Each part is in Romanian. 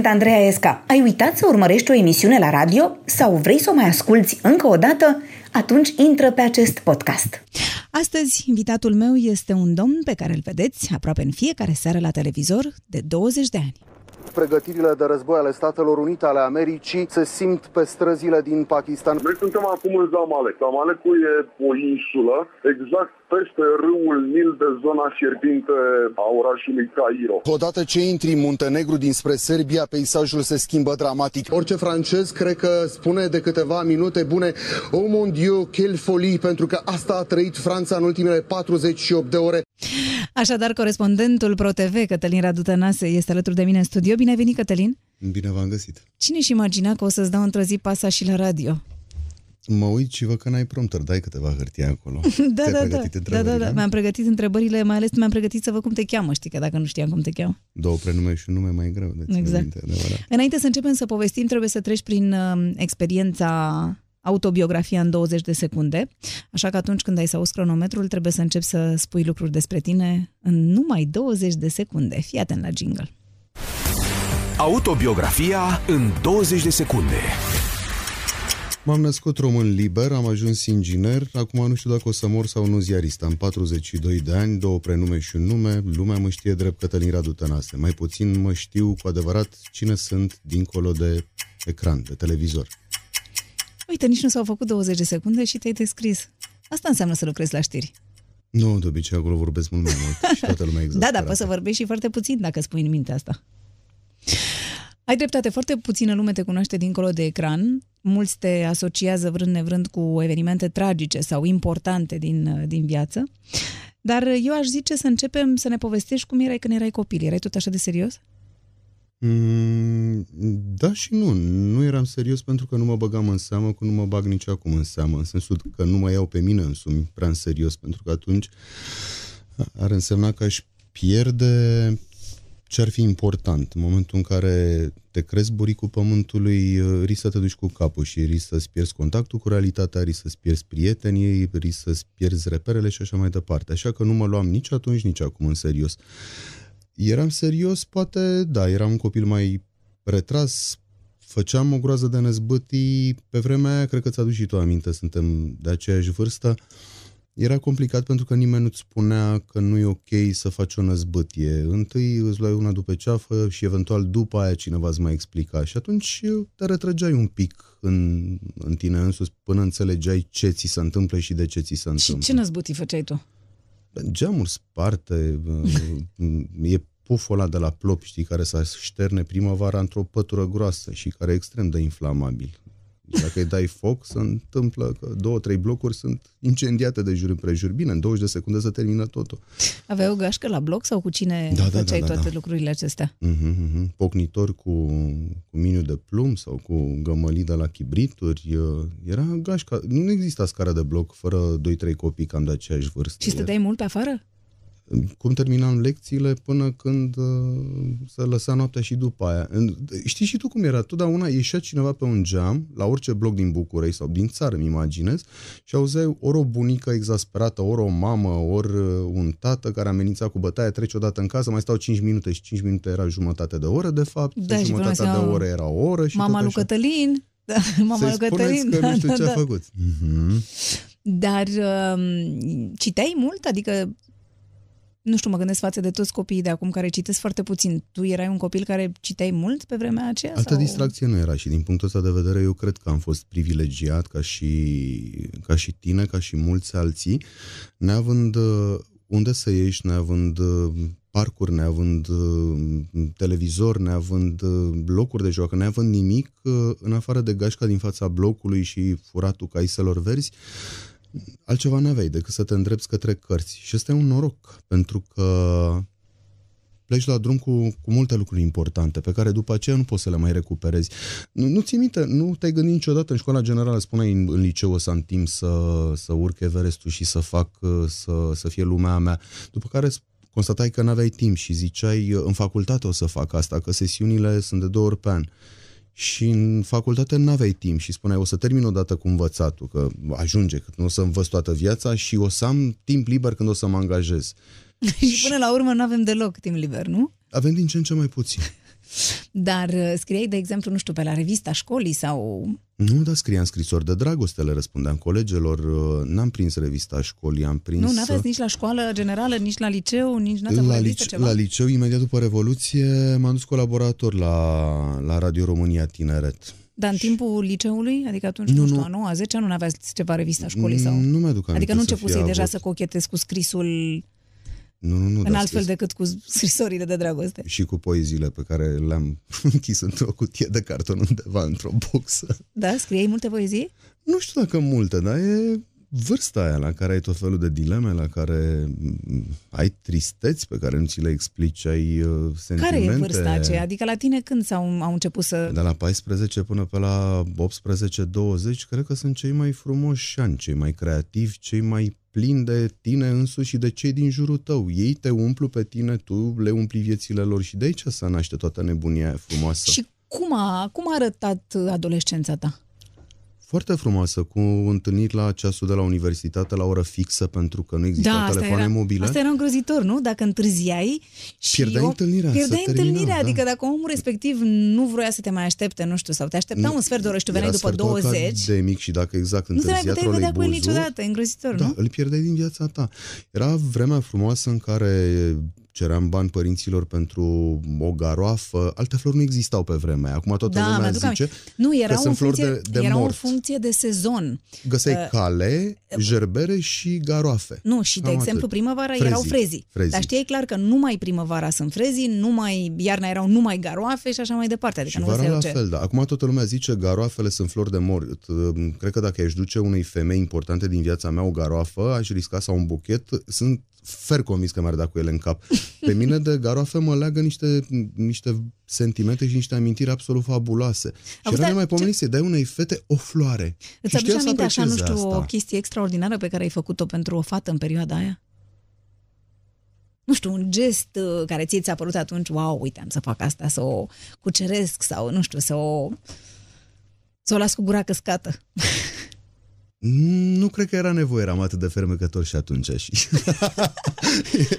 Sunt Andreea Esca. Ai uitat să urmărești o emisiune la radio sau vrei să o mai asculți încă o dată? Atunci intră pe acest podcast. Astăzi, invitatul meu este un domn pe care îl vedeți aproape în fiecare seară la televizor de 20 de ani. Pregătirile de război ale Statelor Unite ale Americii se simt pe străzile din Pakistan. Noi suntem acum în Zamalek. Zamalecul e o insulă exact peste râul Nil de zona fierbinte a orașului Cairo. Odată ce intri în Muntenegru dinspre Serbia, peisajul se schimbă dramatic. Orice francez cred că spune de câteva minute bune Oh mon Dieu, quelle folie, pentru că asta a trăit Franța în ultimele 48 de ore. Așadar, corespondentul ProTV, Cătălin Radu Tănase, este alături de mine în studio. Bine ai venit, Cătălin! Bine v-am găsit. Cine și imagina că o să-ți dau într-o zi pasa și la radio? Mă uit și văd că n-ai prompter, dai câteva hârtie acolo. Da, Ți-ai da, da. pregătit da, da, da. întrebările? Mi-am pregătit întrebările, mai ales mi-am pregătit să văd cum te cheamă, știi, că dacă nu știam cum te cheamă. Două prenume și un nume mai greu de ținut Exact. minte, adevărat. Înainte să începem să povestim, trebuie să treci prin uh, experiența autobiografia în 20 de secunde, așa că atunci când ai să auzi cronometrul, trebuie să începi să spui lucruri despre tine în numai 20 de secunde. Fii atent la jingle. Autobiografia în 20 de secunde. M-am născut român liber, am ajuns inginer, acum nu știu dacă o să mor sau nu ziarist. Am 42 de ani, două prenume și un nume, lumea mă știe drept Cătălin Radu Tănase. Mai puțin mă știu cu adevărat cine sunt dincolo de ecran, de televizor. Uite, nici nu s-au făcut 20 de secunde și te-ai descris. Asta înseamnă să lucrezi la știri. Nu, de obicei acolo vorbesc mult mai mult și toată lumea Da, exasperată. da, poți să vorbești și foarte puțin dacă spui în mintea asta. Ai dreptate, foarte puțină lume te cunoaște dincolo de ecran. Mulți te asociază vrând nevrând cu evenimente tragice sau importante din, din viață. Dar eu aș zice să începem să ne povestești cum erai când erai copil. Erai tot așa de serios? Mm, da și nu. Nu eram serios pentru că nu mă băgam în seamă, că nu mă bag nici acum în seamă, în sensul că nu mă iau pe mine însumi prea în serios, pentru că atunci ar însemna că aș pierde ce ar fi important. În momentul în care te crezi buricul pământului, risc să te duci cu capul și risc să-ți pierzi contactul cu realitatea, risc să-ți pierzi prietenii, risc să-ți pierzi reperele și așa mai departe. Așa că nu mă luam nici atunci, nici acum în serios. Eram serios, poate, da, eram un copil mai retras, făceam o groază de năzbâtii, pe vremea aia, cred că ți-aduci și tu aminte, suntem de aceeași vârstă, era complicat pentru că nimeni nu-ți spunea că nu e ok să faci o năzbâtie. Întâi îți luai una după ceafă și eventual după aia cineva îți mai explica. Și atunci te retrăgeai un pic în, în tine însuți până înțelegeai ce ți se întâmplă și de ce ți se Și întâmplă. ce năzbutii făceai tu? Geamuri sparte, e puful ăla de la plop, știi, care se șterne primăvara într-o pătură groasă și care e extrem de inflamabil. Dacă îi dai foc, se întâmplă că două, trei blocuri sunt incendiate de jur împrejur. Bine, în 20 de secunde se termină totul. Aveai o gașcă la bloc sau cu cine Da, da, făceai da, da, toate da. lucrurile acestea? Uh-huh, uh-huh. Pocnitor cu, cu miniu de plumb sau cu gămălii de la chibrituri. uh, Era gașca. Nu exista scară de bloc fără 2-3 copii cam de aceeași vârstă. Și stăteai mult pe afară? Cum terminam lecțiile până când uh, se lăsa noaptea și după aia. În- Știi și tu cum era? Totdeauna ieșea cineva pe un geam, la orice bloc din București sau din țară, îmi imaginez, și auzeai ori o bunică exasperată, ori o mamă, ori uh, un tată care amenința cu bătaia, trece odată în casă, mai stau 5 minute și 5 minute era jumătate de oră, de fapt, Da, și până jumătatea la de seama, oră era o oră și Mama tot lui așa. Cătălin? Da, mama Să-i lui Cătălin? spuneți că da, nu știu da, ce da. a făcut. Mhm. Dar um, citeai mult? Adică, nu știu, mă gândesc față de toți copiii de acum care citesc foarte puțin. Tu erai un copil care citeai mult pe vremea aceea? Altă sau? distracție nu era și din punctul ăsta de vedere eu cred că am fost privilegiat ca și, ca și tine, ca și mulți alții, neavând uh, unde să ieși, neavând uh, parcuri, neavând uh, televizor, neavând uh, locuri de joacă, neavând nimic uh, în afară de gașca din fața blocului și furatul caiselor verzi, altceva n-aveai decât să te îndrepți către cărți. Și ăsta e un noroc, pentru că pleci la drum cu, cu multe lucruri importante, pe care după aceea nu poți să le mai recuperezi. Nu, nu ți minte, nu te-ai gândit niciodată în școala generală, spuneai în, în liceu o să am timp să, să urc Everestul și să fac, să, să fie lumea a mea. După care constatai că n-aveai timp și ziceai în facultate o să fac asta, că sesiunile sunt de două ori pe an. Și în facultate nu aveai timp și spuneai o să termin odată cu învățatul, că ajunge, că nu o să învăț toată viața și o să am timp liber când o să mă angajez. și până la urmă nu avem deloc timp liber, nu? Avem din ce în ce mai puțin. Dar uh, scriai, de exemplu, nu știu, pe la revista școlii sau... Nu, dar scriam scrisori de dragoste, le răspundeam colegilor. uh, N-am prins revista școlii, am prins... Nu, n-aveți nici la școală generală, nici la liceu, nici n-ați la, avut revistă lice- ceva? la liceu, imediat după Revoluție, m-am dus colaborator la, la Radio România Tineret. Dar în timpul liceului, adică atunci, nu, Nu, nu știu, nu. a 9 10 nu aveați ceva revista școlii sau... Nu mi-aduc aminte Adică nu să fie începusei deja avut. să cochetezi cu scrisul Nu, nu, nu. în dar altfel scris- decât cu scrisorile de dragoste. Și cu poeziile pe care le-am închis într-o cutie de carton undeva, într-o boxă. Da? Scriei multe poezii? Nu știu dacă multe, dar e vârsta aia la care ai tot felul de dileme, la care mm, ai tristeți pe care nu ți le explici, ai uh, sentimente. Care e vârsta aceea? Adică la tine când s-au, au început să... De la 14 până pe la 18-20, cred că sunt cei mai frumoși ani, cei mai creativi, cei mai plini de tine însuși și de cei din jurul tău. Ei te umplu pe tine, tu le umpli viețile lor și de aici se naște toată nebunia aia frumoasă. Și cum a, cum a arătat adolescența ta? Foarte frumoasă, cu întâlniri la ceasul de la universitate la oră fixă, pentru că nu existau Da, asta telefoane era, mobile. asta era îngrozitor, nu? Dacă întârziai și Pierdeai om- întâlnirea, Pierdeai se termina, întâlnirea, da. adică dacă omul respectiv nu vroia să te mai aștepte, nu știu, sau te aștepta Nu, un sfert de oră și tu veneai era după sfertul 20, academic și dacă exact nu te mai întârzia puteai vedea cu el troleibuzul, niciodată, e îngrozitor, Da, nu? îl pierdeai din viața ta. Era vremea frumoasă în care ceream bani părinților pentru o garoafă. Alte flori nu existau pe vremea aia. Acum toată Da, lumea mi-aduc zice aminte. Nu, era, că o sunt flori funcție, de, de era o mort. funcție de sezon. Găseai Uh, cale, gerbere și garoafe. Nu, și de Cam exemplu, atât. primăvara Frezii, erau frezii. frezii. Dar știai clar că numai primăvara sunt frezii, numai iarna erau numai garoafe și așa mai departe. Adică Și nu vara găseai la ce. fel, da. Acum toată lumea zice garoafele sunt flori de mort. Cred că dacă aș duce unei femei importante din viața mea o garoafă, aș risca sau un buchet. Sunt fer convins că mi-ar da cu ele în cap. Pe mine de garoafe mă leagă niște, niște sentimente și niște amintiri absolut fabuloase. Și Auzi, era dar mai pomenit să dai unei fete o floare. Îți Și aduce știa să aminte așa, nu aprecieze știu, o asta. chestie extraordinară pe care ai făcut-o pentru o fată în perioada aia? Nu știu, un gest uh, care ție ți-a părut atunci, wow, uite, am să fac asta, să o cuceresc sau, nu știu, să o, să o las cu gura căscată. Mm, Nu cred că era nevoie, eram atât de fermecător și atunci și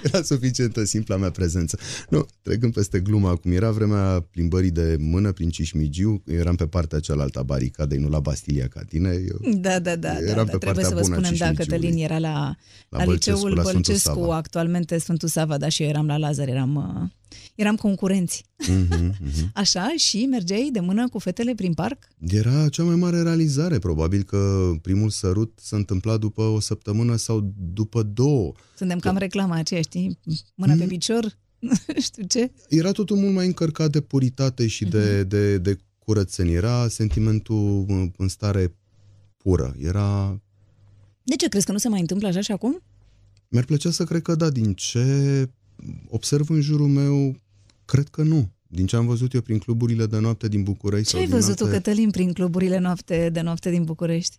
era suficientă simpla mea prezență. Nu, trecând peste gluma acum, era vremea plimbării de mână prin Cismigiu, eram pe partea cealaltă a baricadei, nu la Bastilia ca tine. Eu, Da, da, da, Eram da, pe da. trebuie partea să vă bună a spunem, da, Cismigiului. Cătălin era la, la, La Bălcescu, liceul la Sfântul Bălcescu, Sava. actualmente Sfântul Sava, dar și eu eram la Lazar, eram, uh, eram concurenți. Mhm, mhm. Așa, și mergeai de mână cu fetele prin parc? Era cea mai mare realizare, probabil că primul sărut s-a întâmplat după o săptămână sau după două. Suntem cam reclama aceea, știi? Mâna Mm. pe picior, știu ce. Era totul mult mai încărcat de puritate și de, de, de curățenie. Era sentimentul în- în stare pură. Era De ce crezi că nu se mai întâmplă așa și acum? Mi-ar plăcea să cred că da, din ce observ în jurul meu, cred că nu. Din ce am văzut eu prin cluburile de noapte din București. Ce sau ai din văzut tu, alte... Cătălin, prin cluburile noapte, de noapte din București?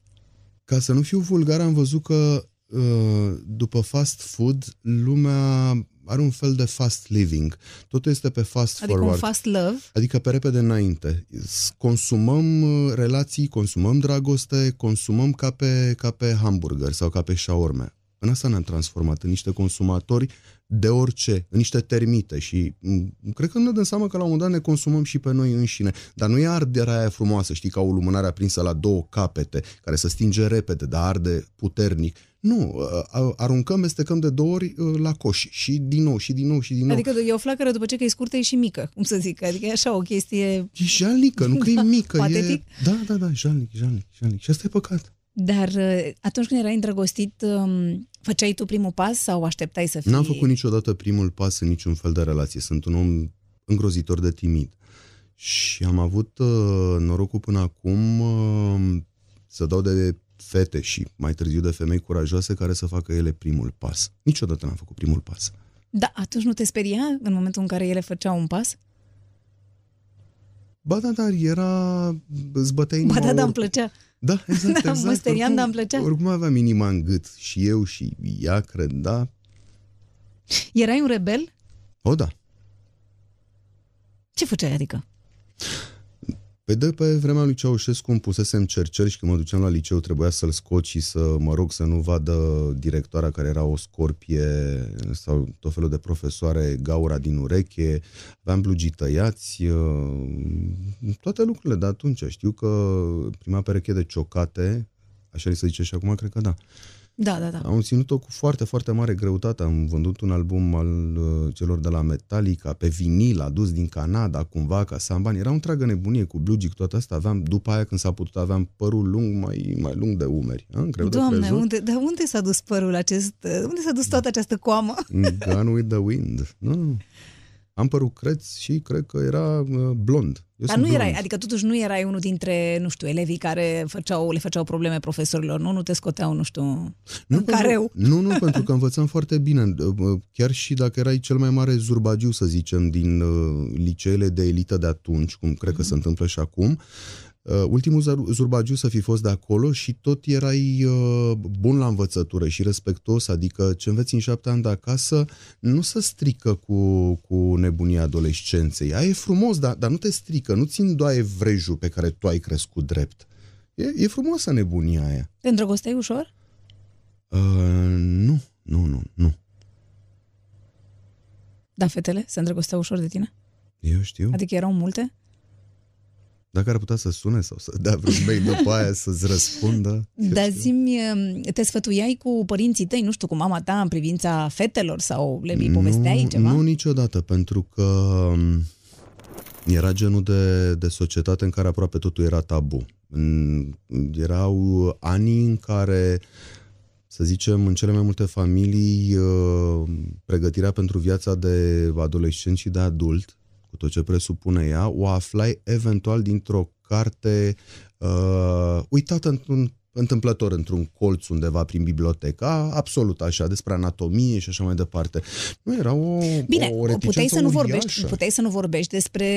Ca să nu fiu vulgar, am văzut că uh, după fast food, lumea are un fel de fast living. Totul este pe fast Adică forward. un fast love? Adică pe repede înainte. S- Consumăm uh, relații, consumăm dragoste, consumăm ca pe, ca pe hamburger sau ca pe shaorme. În asta ne-am transformat, în niște consumatori de orice, în niște termite și m, cred că nu ne dăm seama că la un moment dat ne consumăm și pe noi înșine. Dar nu e arderea aia frumoasă, știi, ca o lumânare aprinsă la două capete, care se stinge repede, dar arde puternic. Nu, uh, aruncăm, mestecăm de două ori uh, la coș și din nou, și din nou, și din nou. Adică e o flacără după ce că e scurtă, e și mică, cum să zic. Adică e așa o chestie... E jalnică, nu că e mică. Patetic? E... Da, da, da, jalnic, jalnic, jalnic. Și asta e păcat. Dar uh, atunci când erai îndrăgostit, um, făceai tu primul pas sau așteptai să fii... N-am făcut niciodată primul pas în niciun fel de relație. Sunt un om îngrozitor de timid. Și am avut uh, norocul până acum uh, să dau de fete și mai târziu de femei curajoase care să facă ele primul pas. Niciodată n-am făcut primul pas. Da, atunci nu te speria în momentul în care ele făceau un pas? Ba da, dar era... Îți bătea Ba inima da, da, îmi oricum. plăcea. Da, exact, Da, mă exact. speriam, Oricum- dar îmi plăcea. Oricum aveam inima în gât. Și eu și ea, cred, da. Erai un rebel? O, da. Ce făceai, adică? Pe de pe vremea lui Ceaușescu îmi pusesem cerceri și când mă duceam la liceu trebuia să-l scot și să mă rog să nu vadă directoarea care era o scorpie sau tot felul de profesoare gaura din ureche, aveam blugii tăiați, uh, toate lucrurile de atunci. Știu că prima pereche de ciocate, așa li se zice și acum, cred că da, Da, da, da. am ținut-o cu foarte, foarte mare greutate. Am vândut un album al uh, celor de la Metallica pe vinil, adus din Canada, cumva, ca să am bani. Era o întreagă nebunie cu blugi, cu toate astea. Aveam, după aia, când s-a putut, aveam părul lung, mai, mai lung de umeri. Am greu de Doamne, crezut. unde, dar unde s-a dus părul acest, unde s-a dus toată această coamă? Gone with the wind. Nu, nu. Am părul creț și cred că era uh, blond. Eu Dar sunt nu erai, blond. adică totuși nu erai unul dintre, nu știu, elevii care făceau, le făceau probleme profesorilor, nu? Nu te scoteau, nu știu, Nu, în careu. pentru, nu, nu, pentru că învățăm foarte bine. Chiar și dacă erai cel mai mare zurbagiu, să zicem, din uh, liceele de elită de atunci, cum cred că Mhm. se întâmplă și acum, uh, ultimul zar- zurbagiu să fi fost de acolo și tot erai uh, bun la învățătură și respectos, adică ce înveți în șapte ani de acasă nu se strică cu, cu nebunia adolescenței. Aia e frumos, dar, dar nu te strică, nu țin doar vrejul pe care tu ai crescut drept. E, e frumoasă nebunia aia. Te îndrăgosteai ușor? Uh, nu, nu, nu, nu. Da, fetele se îndrăgosteau ușor de tine? Eu știu. Adică erau multe? Dacă ar putea să sune sau să dea vreun mail după aia să-ți răspundă. eu Dar știu. zi te sfătuiai cu părinții tăi, nu știu, cu mama ta în privința fetelor sau le îi povesteai nu, ceva? Nu niciodată, pentru că um, era genul de, de societate în care aproape totul era tabu. În, erau ani în care, să zicem, în cele mai multe familii, uh, pregătirea pentru viața de adolescent și de adult, cu tot ce presupune ea, o aflai eventual dintr-o carte uh, uitată într-un întâmplător într-un colț undeva prin bibliotecă, absolut așa, despre anatomie și așa mai departe. Nu era o, Bine, o reticență puteai să nu uriașă. vorbești, puteai să nu vorbești despre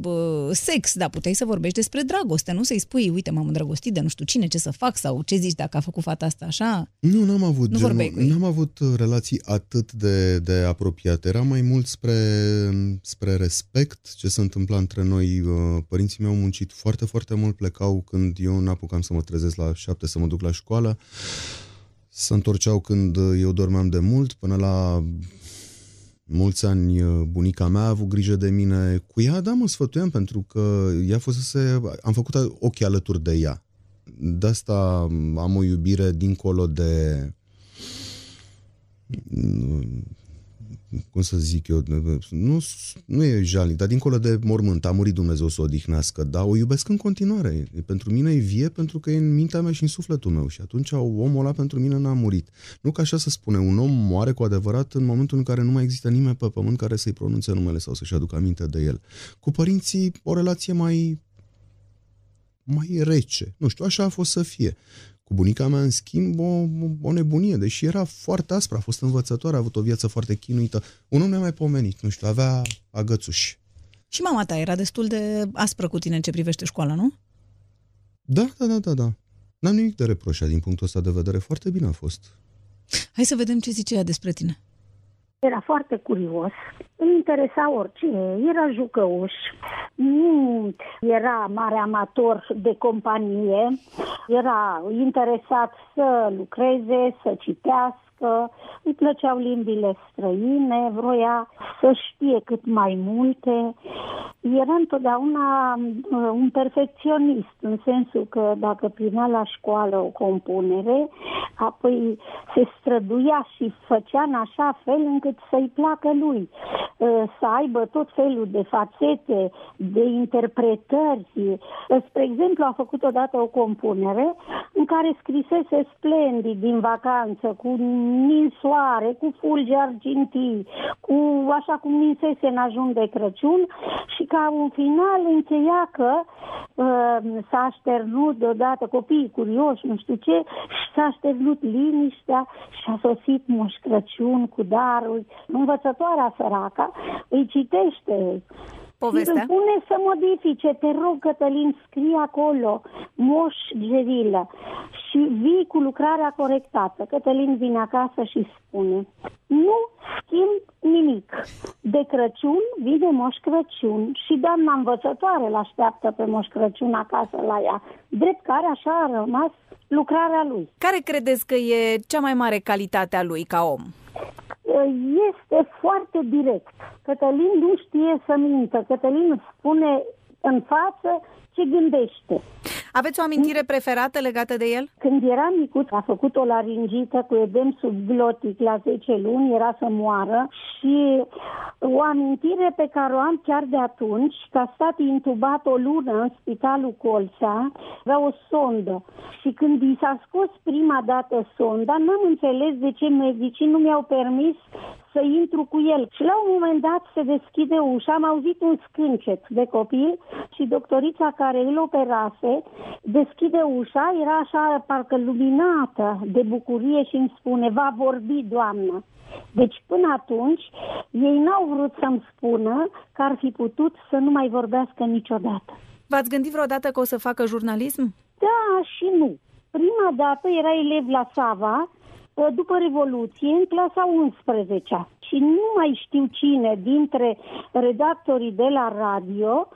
bă, sex, dar puteai să vorbești despre dragoste, nu să-i spui, uite, m-am îndrăgostit de nu știu cine, ce să fac sau ce zici dacă a făcut fata asta așa. Nu, n-am avut, Nu vorbeai cu genul, ei. n-am avut uh, relații atât de, de apropiate. Era mai mult spre, spre respect ce se întâmpla între noi. Uh, Părinții mei au muncit foarte, foarte mult, plecau când eu n-apucam să mă trezesc la șapte să mă duc la școală. Se întorceau când uh, eu dormeam de mult, până la mulți ani uh, bunica mea a avut grijă de mine. Cu ea, da, mă sfătuiam pentru că ea fusese, am făcut ochii alături de ea. De asta am o iubire dincolo de cum să zic eu, nu, nu e jalnic, dar dincolo de mormânt, a murit Dumnezeu să o odihnească, dar o iubesc în continuare. Pentru mine e vie pentru că e în mintea mea și în sufletul meu și atunci omul ăla pentru mine n-a murit. Nu că așa se spune, un om moare cu adevărat în momentul în care nu mai există nimeni pe pământ care să-i pronunțe numele sau să-și aducă aminte de el. Cu părinții o relație mai mai rece. Nu știu, așa a fost să fie. Cu bunica mea, în schimb, o, o nebunie, deși era foarte aspră, a fost învățătoare, a avut o viață foarte chinuită. Un om ne-a mai pomenit, nu știu, avea agățuși. Și mama ta era destul de aspră cu tine în ce privește școala, nu? Da, da, da, da, da. N-am nimic de reproșat din punctul ăsta de vedere. Foarte bine a fost. Hai să vedem ce zice ea despre tine. Era foarte curios, îl interesa orice, era jucăuș, nu era mare amator de companie, era interesat să lucreze, să citească, îi plăceau limbile străine, vroia să știe cât mai multe. Era întotdeauna uh, un perfecționist, în sensul că dacă primea la școală o compunere, apoi se străduia și făcea în așa fel încât să-i placă lui, uh, să aibă tot felul de fațete, de interpretări. Uh, Spre exemplu, a făcut odată o compunere în care scrisese splendid din vacanță, cu ninsoare, cu fulgi argintii, cu așa cum ninsese în ajun de Crăciun și ca un final încheia că uh, s-a așternut deodată copiii curioși, nu știu ce, și s-a așternut liniștea și a sosit Moș Crăciun cu daruri. Învățătoarea săraca îi citește povestea? Și îmi pune să modifice, te rog Cătălin, scrie acolo, moș gerilă și vii cu lucrarea corectată. Cătălin vine acasă și spune, nu schimb nimic. De Crăciun vine Moș Crăciun și doamna învățătoare îl așteaptă pe Moș Crăciun acasă la ea. Drept care așa a rămas lucrarea lui. Care credeți că e cea mai mare calitate a lui ca om? Este foarte direct. Cătălin nu știe să mintă. Cătălin spune în față ce gândește. Aveți o amintire preferată legată de el? Când era micuț, a făcut o laringită cu edem subglotic la 10 luni, era să moară și o amintire pe care o am chiar de atunci, că a stat intubat o lună în spitalul Colța, avea o sondă și când i s-a scos prima dată sonda, n-am înțeles de ce medicii nu mi-au permis să intru cu el. Și la un moment dat se deschide ușa, am auzit un scâncet de copil și doctorița care îl operase deschide ușa, era așa parcă luminată de bucurie și îmi spune, va vorbi doamnă. Deci până atunci ei n-au vrut să-mi spună că ar fi putut să nu mai vorbească niciodată. V-ați gândit vreodată că o să facă jurnalism? Da și nu. Prima dată era elev la Sava, după Revoluție, în clasa 11 și nu mai știu cine dintre redactorii de la radio,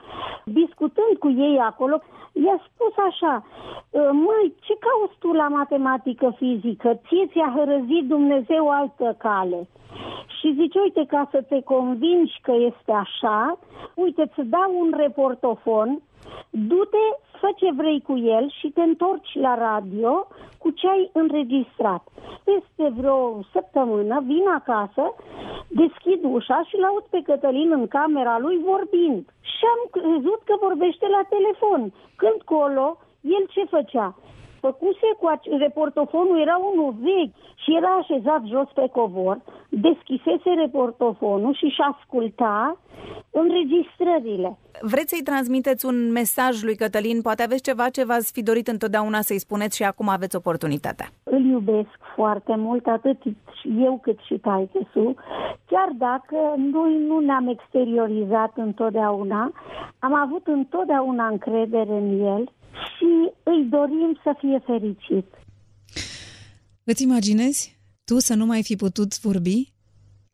discutând cu ei acolo, i-a spus așa, măi, ce cauți tu la matematică fizică? Ție ți-a hărăzit Dumnezeu altă cale. Și zice, uite, ca să te convingi că este așa, uite, îți dau un reportofon, du-te, fă ce vrei cu el și te întorci la radio cu ce ai înregistrat. Peste vreo săptămână vin acasă, deschid ușa și l-aud pe Cătălin în camera lui vorbind. Și am crezut că vorbește la telefon. Când colo, el ce făcea? Făcuse cu reportofonul, era unul vechi și era așezat jos pe covor, deschisese reportofonul și și asculta înregistrările. Vreți să-i transmiteți un mesaj lui Cătălin? Poate aveți ceva ce v-ați fi dorit întotdeauna să-i spuneți și acum aveți oportunitatea. Îl iubesc foarte mult, atât eu cât și taitesu, chiar dacă noi nu ne-am exteriorizat întotdeauna, am avut întotdeauna încredere în el și îi dorim să fie fericit. Îți imaginezi tu să nu mai fi putut vorbi?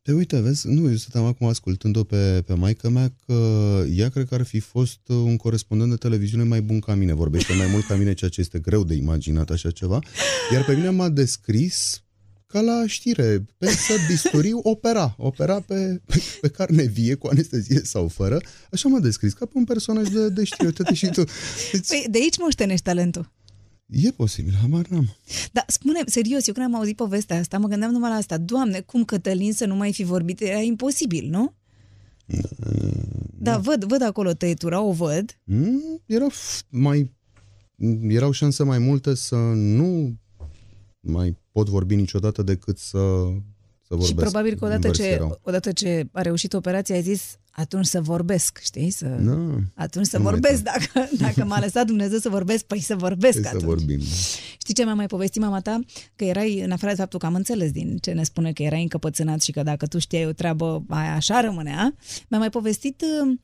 Te uite, vezi, nu, eu stăteam acum ascultând-o pe, pe maica mea că ea cred că ar fi fost un corespondent de televiziune mai bun ca mine, vorbește mai mult ca mine, ceea ce este greu de imaginat așa ceva, iar pe mine m-a descris ca la știre, să bisturiu, opera, opera pe, pe, pe carne vie, cu anestezie sau fără, așa m-a descris, ca pe un personaj de, de știre, și tu. Deci, păi de aici moștenești talentul. E posibil, habar n-am. Dar spune serios, eu când am auzit povestea asta, mă gândeam numai la asta. Doamne, cum Cătălin să nu mai fi vorbit? Era imposibil, nu? Da, văd, văd acolo tăietura, o văd. Mm, era mai... Erau șanse mai multe să nu mai pot vorbi niciodată decât să, să vorbesc. Și probabil că odată ce, odată ce a reușit operația, ai zis, atunci să vorbesc, știi? Să, da, atunci să vorbesc, dacă, dacă m-a lăsat Dumnezeu să vorbesc, păi să vorbesc atunci. Să vorbim. Știi ce mi-a mai povestit mama ta? Că erai, în afară de faptul că am înțeles din ce ne spune că erai încăpățânat și că dacă tu știai o treabă, aia așa rămânea, mi-a mai povestit uh,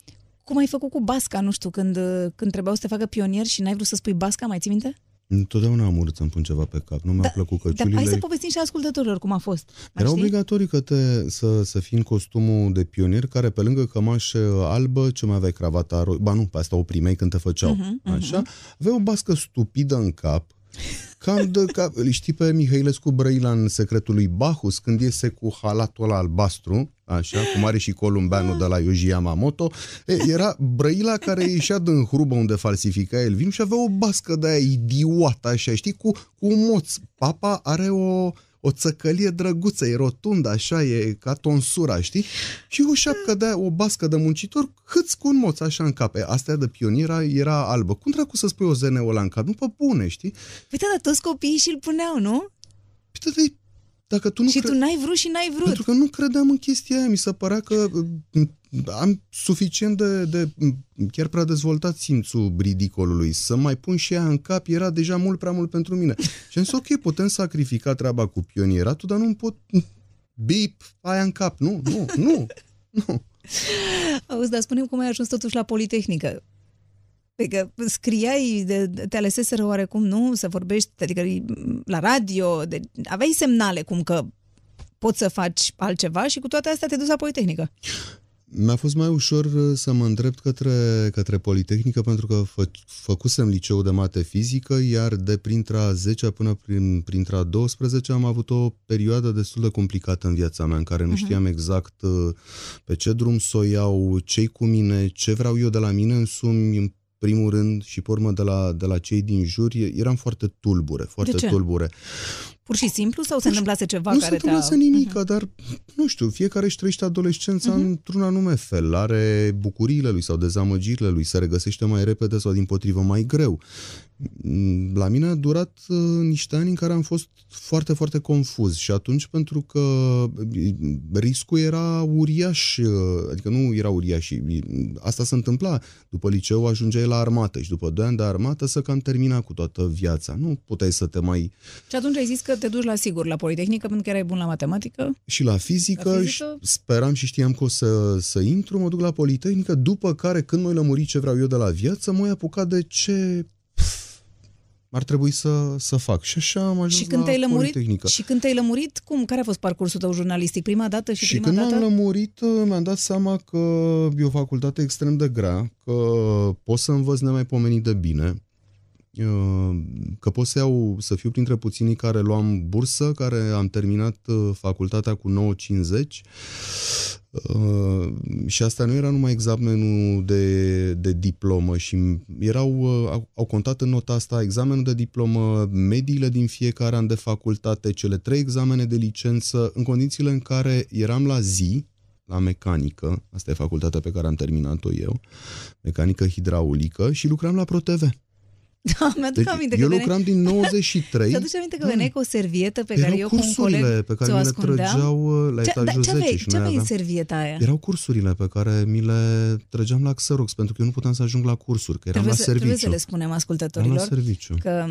cum ai făcut cu basca, nu știu, când, uh, când trebuiau să te facă pionier și n-ai vrut să spui basca, mai ții minte? Întotdeauna am urât să-mi pun ceva pe cap. Nu mi-au da, plăcut căciulile. Dar hai să povestim și ascultătorilor cum a fost. Era știi? obligatoriu că te, să, să fii în costumul de pionier, care pe lângă cămașă albă, ce mai aveai cravata, ba nu, pe asta o primeai când te făceau. Uh-huh, așa, uh-huh. aveai o bască stupidă în cap, Cam de, ca, știi pe Mihailescu Brăila în Secretul lui Bahus, când iese cu halatul ăla albastru, așa, cum are și columbeanul de la Yoji Yamamoto, e, era Brăila care ieșea din hrubă unde falsifica el vin și avea o bască de aia idiotă, așa, știi, cu, cu un moț. Papa are o, o țăcălie drăguță, e rotundă, așa, e ca tonsura, știi? Și o șapcă de o bască de muncitor, hâți cu un moț așa în cap. Asta de pioniera era albă. Cum dracu să spui o zene în cap? Nu pe bune, știi? Păi da, toți copiii și-l puneau, nu? Păi da, dacă tu nu și cre... tu n-ai vrut și n-ai vrut. Pentru că nu credeam în chestia aia. Mi se părea că am suficient de, de chiar prea dezvoltat simțul ridicolului. Să mai pun și ea în cap era deja mult prea mult pentru mine. Și am zis, ok, putem sacrifica treaba cu pionieratul, dar nu pot bip aia în cap. Nu, nu, nu, nu. Auzi, dar spune cum ai ajuns totuși la Politehnică. Adică scriai, de, te aleseseră oarecum, nu? Să vorbești, adică la radio, de, aveai semnale cum că poți să faci altceva și cu toate astea te duci la Politehnică. Mi-a fost mai ușor uh, să mă îndrept către, către Politehnică pentru că fă, făcusem liceu de mate fizică, iar de printra 10 până prin, printra 12 am avut o perioadă destul de complicată în viața mea, în care nu uh-huh. știam exact uh, pe ce drum să o iau, ce cu mine, ce vreau eu de la mine însumi, în primul rând și pe urmă de la, de la cei din jur, eram foarte tulbure, foarte tulbure. Pur și simplu sau se întâmplase ceva nu care te-a... Nu se nimic, uh-huh. dar, nu știu, fiecare își trăiește adolescența uh-huh. într-un anume fel. Are bucuriile lui sau dezamăgirile lui, se regăsește mai repede sau din potrivă mai greu. La mine a durat uh, niște ani în care am fost foarte, foarte confuz și atunci pentru că uh, riscul era uriaș, uh, adică nu era uriaș și asta se întâmpla. După liceu ajungeai la armată și după 2 ani de armată să cam termina cu toată viața. Nu puteai să te mai... Și atunci ai zis că te duci la sigur la Politehnică pentru că erai bun la matematică? Și la fizică, la fizică? speram și știam că o să, să intru, mă duc la Politehnică, după care când mă lămuri ce vreau eu de la viață, mă apucat de ce ar trebui să, să fac. Și așa am ajuns și când la te-ai lămurit, Politehnică. Și când te-ai lămurit, cum? Care a fost parcursul tău jurnalistic? Prima dată și, și prima când dată? m-am lămurit, mi-am dat seama că e o facultate extrem de grea, că pot să învăț nemaipomenit de bine, că pot să, iau, să fiu printre puținii care luam bursă, care am terminat uh, facultatea cu 9.50 Uh, și asta nu era numai examenul de, de diplomă și erau, uh, au, au contat în nota asta examenul de diplomă, mediile din fiecare an de facultate, cele trei examene de licență, în condițiile în care eram la zi, la mecanică, asta e facultatea pe care am terminat-o eu, mecanică hidraulică și lucram la ProTV. Da, mi-aduc deci, aminte eu că lucram veneai... din 93. Să aduce aminte că veneai cu o servietă pe Erau care eu cu un coleg pe care mi le trăgeau uh, la ce, etajul da, ce 10 aveai, și ce noi aveai aveam... în servieta aia? Erau cursurile pe care mi le trăgeam la Xerox, pentru că eu nu puteam să ajung la cursuri, că eram trebuie la să, serviciu. Trebuie să le spunem ascultătorilor la serviciu. că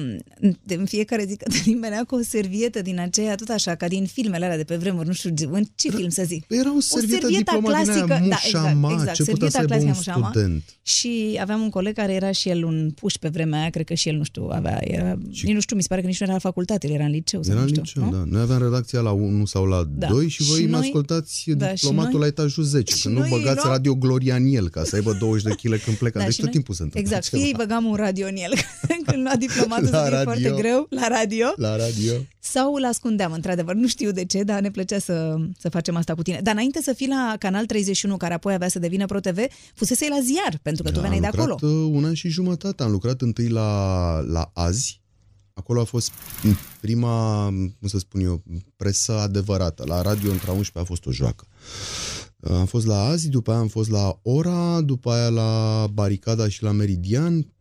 în fiecare zi când venea cu o servietă din aceea, tot așa, ca din filmele alea de pe vremuri, nu știu în ce film să zic. Era o servietă, o servietă clasică, din aia, mușama, da, exact, exact, ce putea să aibă un student. Și aveam un coleg care era și el un puș pe vremea aia, cred că și el, nu știu, avea, era, și... nici nu știu, mi se pare că nici nu era la facultate, el era în liceu. Era în liceu, nu? da. Noi aveam redacția la 1 sau la da. 2 și voi și mă ascultați da, diplomatul noi... la etajul 10, că nu băgați luam... radio Gloria în el, ca să aibă 20 de kg când pleca. Da, deci tot noi... timpul se întâmplă Exact, ceva. fie îi băgam un radio în el, când lua diplomatul la să fie foarte greu, la radio. La radio. Sau îl ascundeam, într-adevăr. Nu știu de ce, dar ne plăcea să, să facem asta cu tine. Dar înainte să fii la Canal 31, care apoi avea să devină ProTV, fusese la ziar, pentru că da, tu veneai de acolo. Am lucrat uh, un an și jumătate. Am lucrat întâi la, la Azi, Acolo a fost prima, cum să spun eu, presă adevărată. La radio între 11 a fost o joacă. Am fost la Azi, după aia am fost la Ora, după aia la Baricada și la Meridian,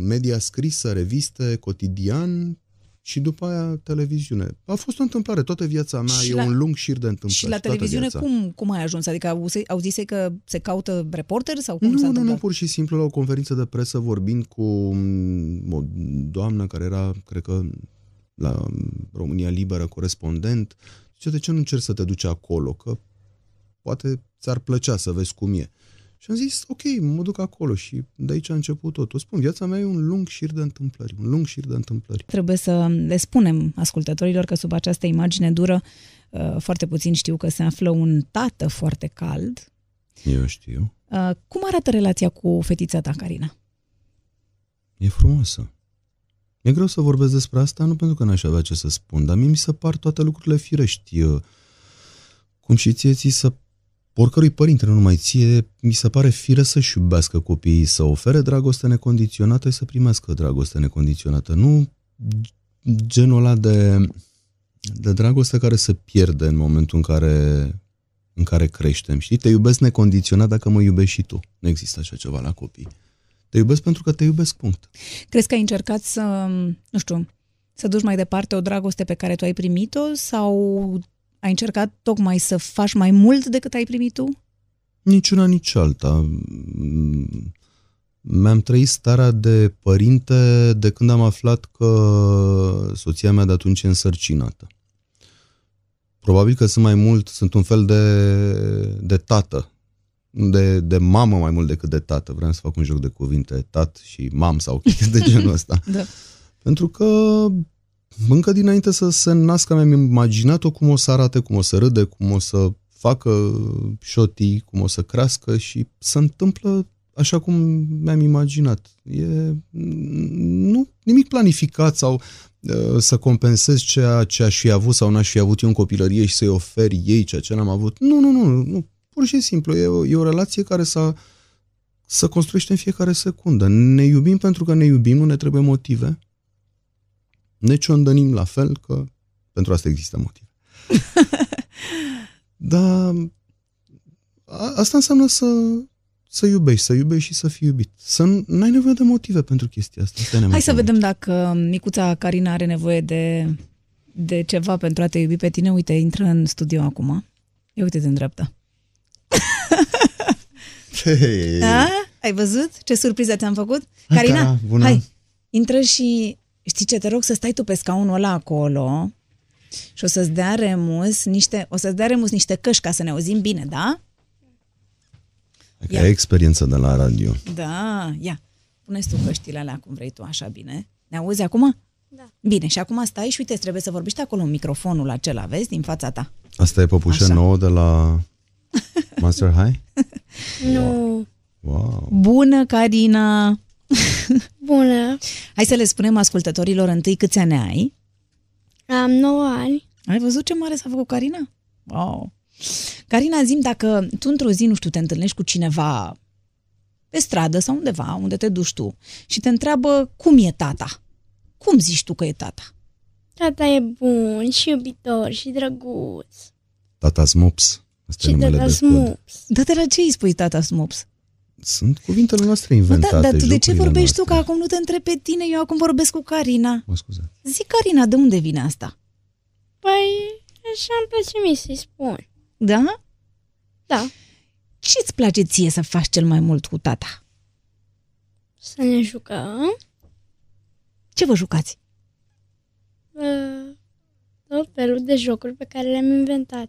media scrisă, reviste, cotidian, și după aia televiziune. A fost o întâmplare, toată viața mea și e la, un lung șir de întâmplări. Și la televiziune cum, cum ai ajuns? Adică au, au zis că se caută reporter sau cum nu, s-a nu, întâmplat? Nu, pur și simplu la o conferință de presă vorbind cu o doamnă care era, cred că, la România Liberă corespondent. Zice, de ce nu încerci să te duci acolo? Că poate ți-ar plăcea să vezi cum e. Și am zis, ok, mă duc acolo și de aici a început totul. Spun, viața mea e un lung șir de întâmplări, un lung șir de întâmplări. Trebuie să le spunem ascultătorilor că sub această imagine dură uh, foarte puțin știu că se află un tată foarte cald. Eu știu. Uh, cum arată relația cu fetița ta, Carina? E frumoasă. E greu să vorbesc despre asta, nu pentru că n-aș avea ce să spun, dar mie mi se par toate lucrurile firești. Cum și ție ți se oricărui părinte, nu numai ție, mi se pare fire să-și iubească copiii, să ofere dragoste necondiționată și să primească dragoste necondiționată. Nu genul ăla de, de dragoste care se pierde în momentul în care, în care creștem. Știi, te iubesc necondiționat dacă mă iubești și tu. Nu există așa ceva la copii. Te iubesc pentru că te iubesc, punct. Crezi că ai încercat să, nu știu, să duci mai departe o dragoste pe care tu ai primit-o sau ai încercat tocmai să faci mai mult decât ai primit tu? Nici una, nici alta. Mi-am trăit starea de părinte de când am aflat că soția mea de atunci e însărcinată. Probabil că sunt mai mult, sunt un fel de, de tată de, de mamă mai mult decât de tată. Vreau să fac un joc de cuvinte, tat și mam sau chestii de genul ăsta. Da. Pentru că încă dinainte să se nască mi-am imaginat-o cum o să arate, cum o să râde, cum o să facă șotii, cum o să crească și se întâmplă așa cum mi-am imaginat. E nu nimic planificat sau uh, să compensez ceea ce aș fi avut sau n-aș fi avut eu în copilărie și să-i ofer ei ceea ce n-am avut. Nu, nu, nu, nu. Pur și simplu. E o, e o relație care să să construiește în fiecare secundă. Ne iubim pentru că ne iubim, nu ne trebuie motive. Ne ciondănim la fel, că pentru asta există motive. Dar a, asta înseamnă să, să iubești, să iubești și să fii iubit. Să nu ai nevoie de motive pentru chestia asta. asta Hai să vedem dacă micuța Carina are nevoie de, de ceva pentru a te iubi pe tine. Uite, intră în studio acum. Ia uite-te în dreapta. Hey. Da? Ai văzut ce surpriză ți-am făcut? Hai, Carina, Cara, bună. hai, intră și știi ce, te rog să stai tu pe scaunul ăla acolo și o să-ți dea Remus niște, o să-ți dea Remus niște căști ca să ne auzim bine, da? Că ai experiență de la radio. Da, ia. Pune-ți tu căștile alea cum vrei tu, așa bine. Ne auzi acum? Da. Bine, și acum stai și uite, trebuie să vorbești acolo în microfonul acela, vezi, din fața ta. Asta e păpușă Așa. nouă de la Master High? Nu. Wow. Bună, Carina! Bună. Hai să le spunem ascultătorilor întâi câți ani ai. Am 9 ani. Ai văzut ce mare s-a făcut Carina? Wow! Carina, zim dacă tu într-o zi, nu știu, te întâlnești cu cineva pe stradă sau undeva, unde te duci tu, și te întreabă cum e tata. Cum zici tu că e tata? Tata e bun și iubitor și drăguț. Tata Smops. Asta e Și numele tata de pod. smups. Da, de la ce îi spui tata Smops? Sunt cuvintele noastre Mă, inventate. da, dar tu de ce jocurile vorbești tu? Că noastre. acum nu te întreb pe tine, eu acum vorbesc cu Carina. Mă scuze. Zic, Carina, de unde vine asta? Păi, așa îmi place mie să-i spun. Da? Da, Ce îți place ție să faci cel mai mult cu tata? să ne jucăm. Ce vă jucați? Uh, tot felul de jocuri pe care le-am inventat.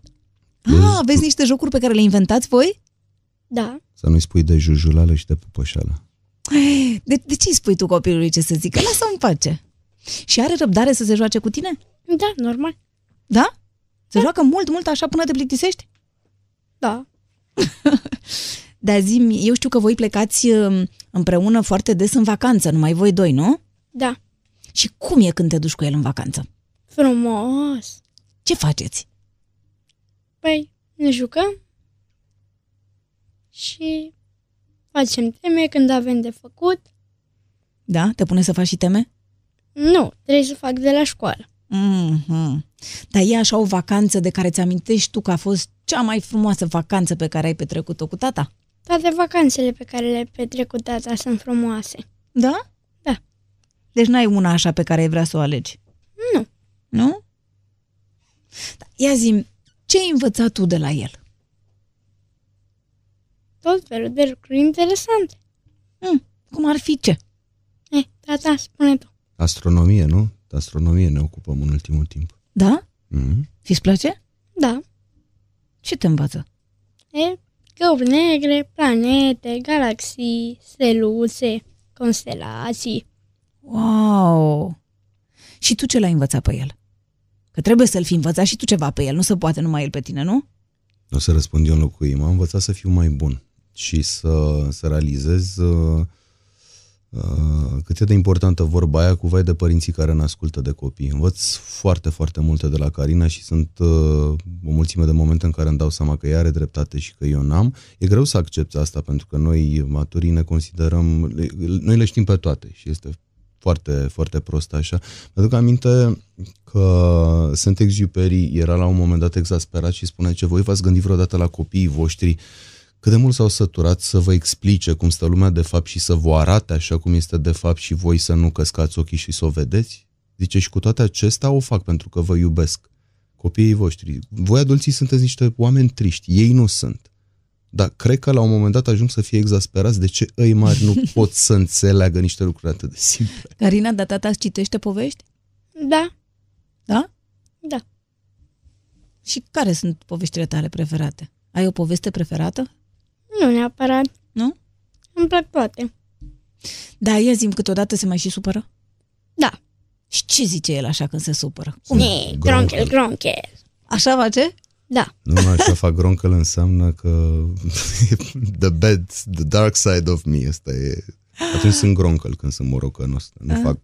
Ah, aveți niște jocuri pe care le inventați voi? Da, Să nu-i spui de jujulală și de pupășală. De, de ce îi spui tu copilului ce să zică? Lasă-o în pace. Și are răbdare să se joace cu tine? da, normal. Da? Se joacă mult, mult așa până te plictisești? Da, Dar zi eu știu că voi plecați um, împreună foarte des în vacanță, numai voi doi, nu? da. Și cum e când te duci cu el în vacanță? Frumos. Ce faceți? Păi, ne jucăm și facem teme când avem de făcut. Da? Te pune să faci și teme? Nu, trebuie să fac de la școală. Mm-hmm. Dar e așa o vacanță de care ți-amintești tu că a fost cea mai frumoasă vacanță pe care ai petrecut-o cu tata? Toate vacanțele pe care le petrec cu tata sunt frumoase. Da? Da. Deci n-ai una așa pe care ai vrea să o alegi? Nu. Nu? Da, Ia zi ce ai învățat tu de la el? Tot felul de lucruri interesante. Mm, cum ar fi ce? Eh, tata, spune tu. Astronomie, nu? De astronomie ne ocupăm în ultimul timp. Da? Mm-hmm. Ți-ți place? Da. Ce te învață? E, găuri negre, planete, galaxii, steluțe, constelații. Wow! Și tu ce l-ai învățat pe el? Că trebuie să-l fi învățat și tu ceva pe el, nu se poate numai el pe tine, nu? O să răspund eu în locul ei. M-am învățat să fiu mai bun și să, să realizez uh, uh, cât e de importantă vorba aia cu vai de părinții care ne ascultă de copii. Învăț foarte, foarte multe de la Carina și sunt uh, o mulțime de momente în care îmi dau seama că ea are dreptate și că eu n-am. E greu să accepti asta pentru că noi, maturii, ne considerăm, le, noi le știm pe toate și este foarte, foarte prost așa. Mi aduc aminte că Saint Exupéry era la un moment dat exasperat și spune ce voi v-ați gândit vreodată la copiii voștri cât de mult s-au săturat să vă explice cum stă lumea de fapt și să vă arate așa cum este de fapt și voi să nu căscați ochii și să o vedeți? Zice, și cu toate acestea o fac pentru că vă iubesc. Copiii voștri. Voi adulții sunteți niște oameni triști, ei nu sunt. Dar cred că la un moment dat ajung să fie exasperați de ce ei mari nu pot să înțeleagă niște lucruri atât de simple. Carina, dar tata îți citește povești? Da, Da? da. Și care sunt poveștile tale preferate? Ai o poveste preferată? Nu neapărat. Nu? Îmi plac toate. Da, ia zi câteodată se mai și supără? Da. Și ce zice el așa când se supără? Ne, gronchel, gronchel. Așa face? Da. Nu, mă, așa fac groncă înseamnă că the bad, the dark side of me, asta e... Atunci sunt groncăl când sunt morocănos. Nu fac,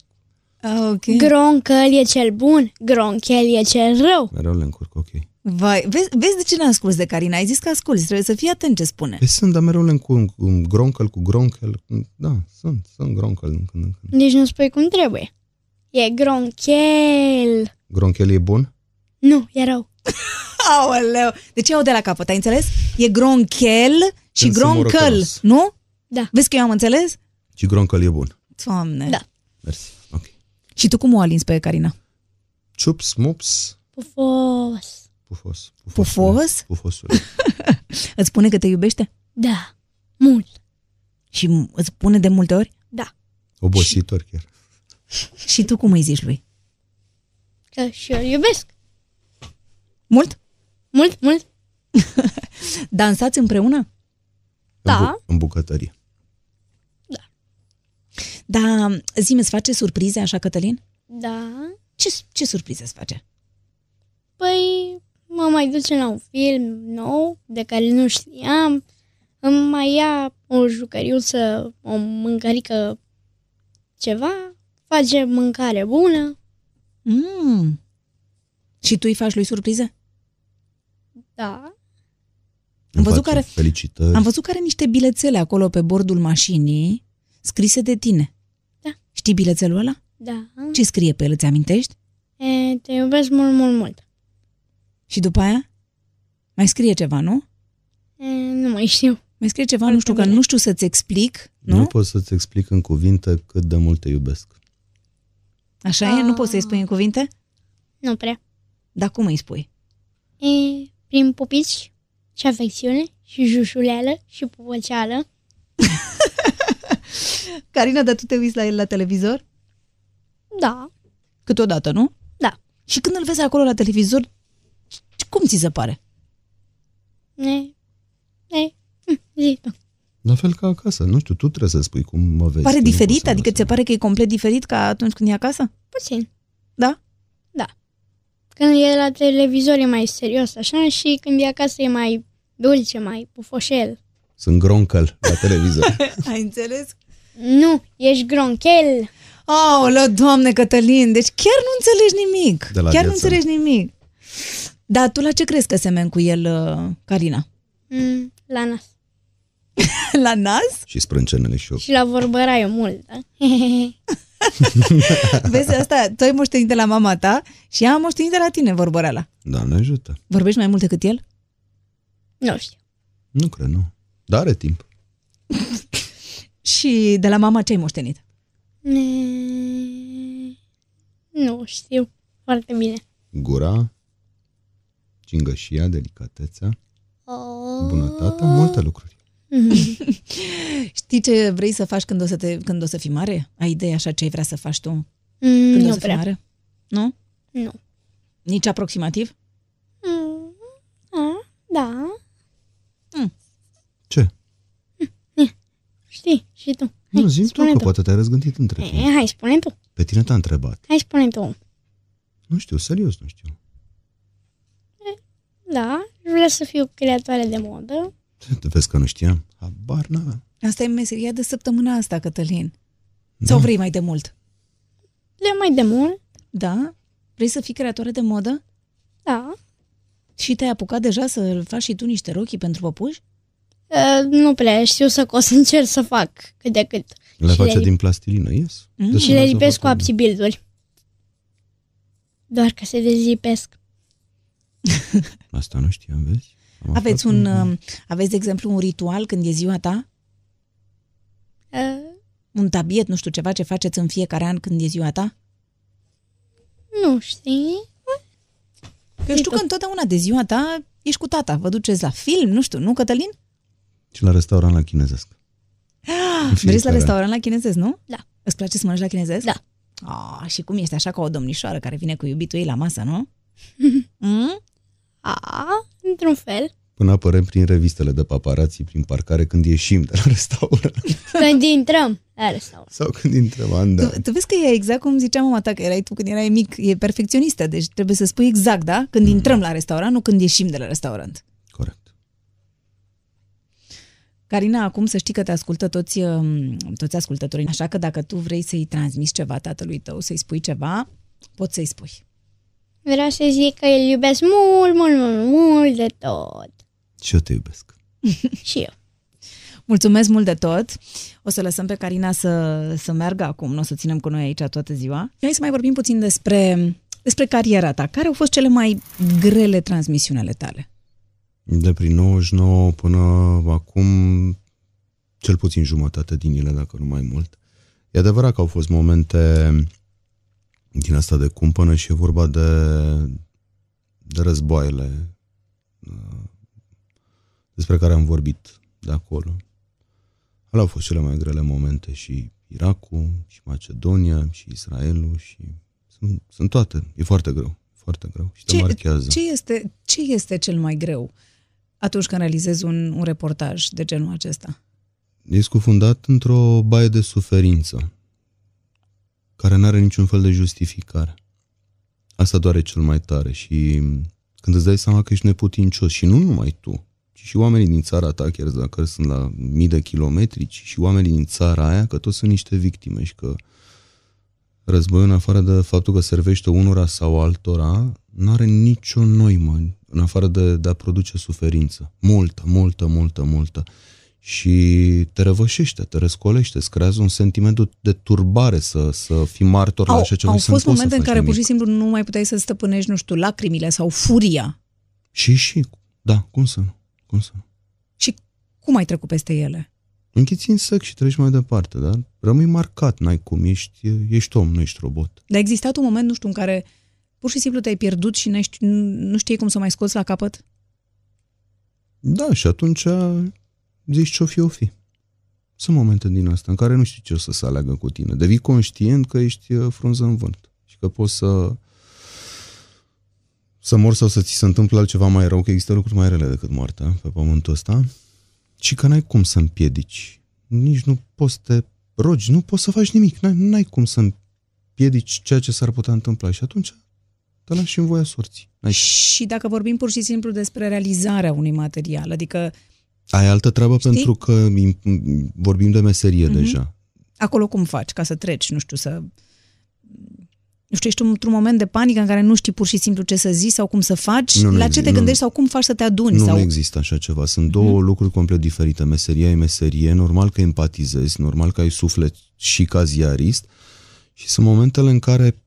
Ah, ok. Gronchel e cel bun, gronchel e cel rău. mereu le încurc, ok. Vai, vezi, vezi de ce n-am ascult de Carina? Ai zis că asculti, trebuie să fii atent ce spune. Păi sunt, dar mereu le încurc, cu groncăl, cu gronchel. Da, sunt, sunt groncăl din când în când. Deci nu spui cum trebuie. E gronchel. Gronchel e bun? Nu, e rău. Aoleu! Deci iau de la capăt, ai înțeles? E gronchel și Când sunt groncăl, morocănos. nu? Da. Vezi că eu am înțeles? Și gronchel e bun. Doamne. Da. Mersi, ok. Și tu cum o alinzi pe Carina? Ciups, mups, Pufos. pufos. Pufos? Pufosule. Îți spune că te iubește? Da. Mult. Și m- îți spune de multe ori? Da. Obositor chiar. Și tu cum îi zici lui? Că și eu îl iubesc. Mult? Mult, mult. Dansați împreună? Da. În, bu- în bucătărie. Da, zi îți face surprize așa, Cătălin? Da. Ce, ce surprize îți face? Păi mă mai duce la un film nou de care nu știam. Îmi mai ia o jucăriuță, o mâncărică ceva. Face mâncare bună. Mm. Și tu îi faci lui surprize? Da. Am văzut face care- Felicitări. Am văzut că are niște bilețele acolo pe bordul mașinii scrise de tine. Da. Știi bilețelul ăla? Da. Ce scrie pe el, îți amintești? E, te iubesc mult, mult, mult. Și după aia? Mai scrie ceva, nu? E, nu mai știu. Mai scrie ceva, Foarte nu știu, că bine. nu știu să-ți explic, nu? Nu pot să-ți explic în cuvinte cât de mult te iubesc. Așa e? Nu poți să-i spui în cuvinte? Nu prea. Dar cum îi spui? E, prin pupici și afecțiune și jușuleală și pupăceală. Carina, dar tu te uiți la el la televizor? Da. Câteodată, nu? Da. Și când îl vezi acolo la televizor, c- cum ți se pare? E, e, hm, zi tu. La fel ca acasă. Nu știu, tu trebuie să spui cum mă vezi. Pare că nu diferit? pot să Adică mă ți se pare că e complet diferit ca atunci când e acasă? Puțin. Da? Da. Când e la televizor e mai serios așa și când e acasă e mai dulce, mai pufoșel. Sunt groncăl la televizor. Ai înțeles? Nu, ești gronchel. Aoleu, doamne Cătălin, deci chiar nu înțelegi nimic. De la chiar nu viață. înțelegi nimic. Dar tu la ce crezi că semeni cu el, uh, Carina? Mm, la nas. la nas? și sprâncenele și eu. Și la vorbăraiu mult, da? Vezi asta? Tu ai moștenit de la mama ta și ea a moștenit de la tine vorbăreala. Doamne ajută. Vorbești mai mult decât el? nu știu. Nu cred, nu. Dar are timp. Și de la mama ce ai moștenit? Mm, Nu știu foarte bine. Gura, cingășia, delicatețea, Oh. bunătatea, multe lucruri. Știi ce vrei să faci când o să, te, când o să fii mare? Ai idee așa ce ai vrea să faci tu Mm, când o nu să fii prea. mare? Nu? Nu. Nici aproximativ? Mm, a, da, Ce? Știi, și tu. Nu, zi tu spune că tu. poate te-ai răzgândit între timp. E, hai, spune tu. Pe tine te-a întrebat. Hai, spune tu. Nu știu, serios nu știu. Da, vreau să fiu creatoare de modă. Te vezi că nu știam? Habar n Asta e meseria de săptămâna asta, Cătălin. Da. Sau vrei mai de mult? De mai de mult, Da? Vrei să fii creatoare de modă? da. Și te-ai apucat deja să faci și tu niște rochii pentru păpuși? Uh, nu prea știu să o să încerc să fac cât de cât. Le Și face le- din plastilină, yes. Mm. Deci Și le lasă lipesc cu foarte apsibilduri. Doar că se dezlipesc. bine. Asta nu știam, vezi? Am Aveți aflat un, um, aveți, de exemplu, un ritual când e ziua ta? Uh, Un tabiet, nu știu, ceva ce faceți în fiecare an când e ziua ta? nu știi? Că știu că întotdeauna de ziua ta ești cu tata, vă duceți la film, nu știu, nu, Cătălin? Și la restaurant la chinezesc. În Vreți la fiecare an. restaurant la chinezesc, nu? Da. Îți place să mănânci la chinezesc? Da. Ah, și cum ești așa ca o domnișoară care vine cu iubitul ei la masă, nu? mm? A, într-un fel. până apărăm prin revistele de paparații, prin parcare, când ieșim de la restaurant. Când intrăm la restaurant. Sau când intrăm, an, da. Tu, tu vezi că e exact cum zicea mama ta, că erai tu când erai mic, e perfecționistă, deci trebuie să spui exact, da? Când mm. intrăm la restaurant, nu când ieșim de la restaurant. Carina, acum să știi că te ascultă toți, um, toți ascultătorii, așa că dacă tu vrei să-i transmiți ceva tatălui tău, să-i spui ceva, poți să-i spui. Vreau să zic că îl iubesc mult, mult, mult, mult de tot. Și eu te iubesc. Și eu. Mulțumesc mult de tot. O să lăsăm pe Carina să, să meargă acum, nu o să o ținem cu noi aici toată ziua. Hai să mai vorbim puțin despre, despre cariera ta. Care au fost cele mai grele transmisiunile tale? De prin 99 până acum, cel puțin jumătate din ele, dacă nu mai mult. E adevărat că au fost momente din asta de cumpănă și e vorba de, de războaiele uh, despre care am vorbit de acolo. Alea au fost cele mai grele momente și Irakul, și Macedonia, și Israelul, și sunt, sunt toate. E foarte greu, foarte greu și te Ce, marchează. ce, este, ce este cel mai greu atunci când realizezi un, un reportaj de genul acesta? E scufundat într-o baie de suferință care nu are niciun fel de justificare. Asta doare cel mai tare și când îți dai seama că ești neputincios și nu numai tu, ci și oamenii din țara ta, chiar dacă sunt la mii de kilometri, ci și oamenii din țara aia, că toți sunt niște victime și că războiul, în afară de faptul că servește unora sau altora, nu are nicio noimă în afară de, de a produce suferință. Multă, multă, multă, multă. Și te răvășește, te răscolește, îți creează un sentiment de turbare să, să fii martor la Au, așa ceva. au și să nu fost poți să momente în faci care nimic. pur și simplu nu mai puteai să stăpânești, nu știu, lacrimile sau furia. Și, și, da, cum să nu? Cum să nu? Și cum ai trecut peste ele? Închiți în sec și treci mai departe, dar rămâi marcat, n-ai cum, ești, ești om, nu ești robot. Dar a existat un moment, nu știu, în care pur și simplu te-ai pierdut și n-ai ști- nu știai cum să mai scoți la capăt? Da, și atunci zici ce-o fi, o fi. Sunt momente din astea în care nu știi ce o să se aleagă cu tine. Devii conștient că ești uh, frunză în vânt și că poți să să mor sau să ți se întâmple altceva mai rău, că există lucruri mai rele decât moartea pe pământul ăsta și că n-ai cum să împiedici. Nici nu poți să te rogi, nu poți să faci nimic. N-ai, n-ai cum să împiedici ceea ce s-ar putea întâmpla și atunci te lași în voia sorții. N-ai Și dacă vorbim pur și simplu despre realizarea unui material, adică Ai altă treabă Știi? pentru că im- vorbim de meserie Mhm. deja. acolo cum faci ca să treci, nu știu, să... Nu știu, ești într-un moment de panică în care nu știi pur și simplu ce să zici sau cum să faci, Nu, nu la exi- ce te nu. gândești sau cum faci să te aduni. Nu, sau... nu există așa ceva. Sunt două lucruri complet diferite. Meseria e meserie, normal că empatizezi, normal că ai suflet și ca ziarist și sunt momentele în care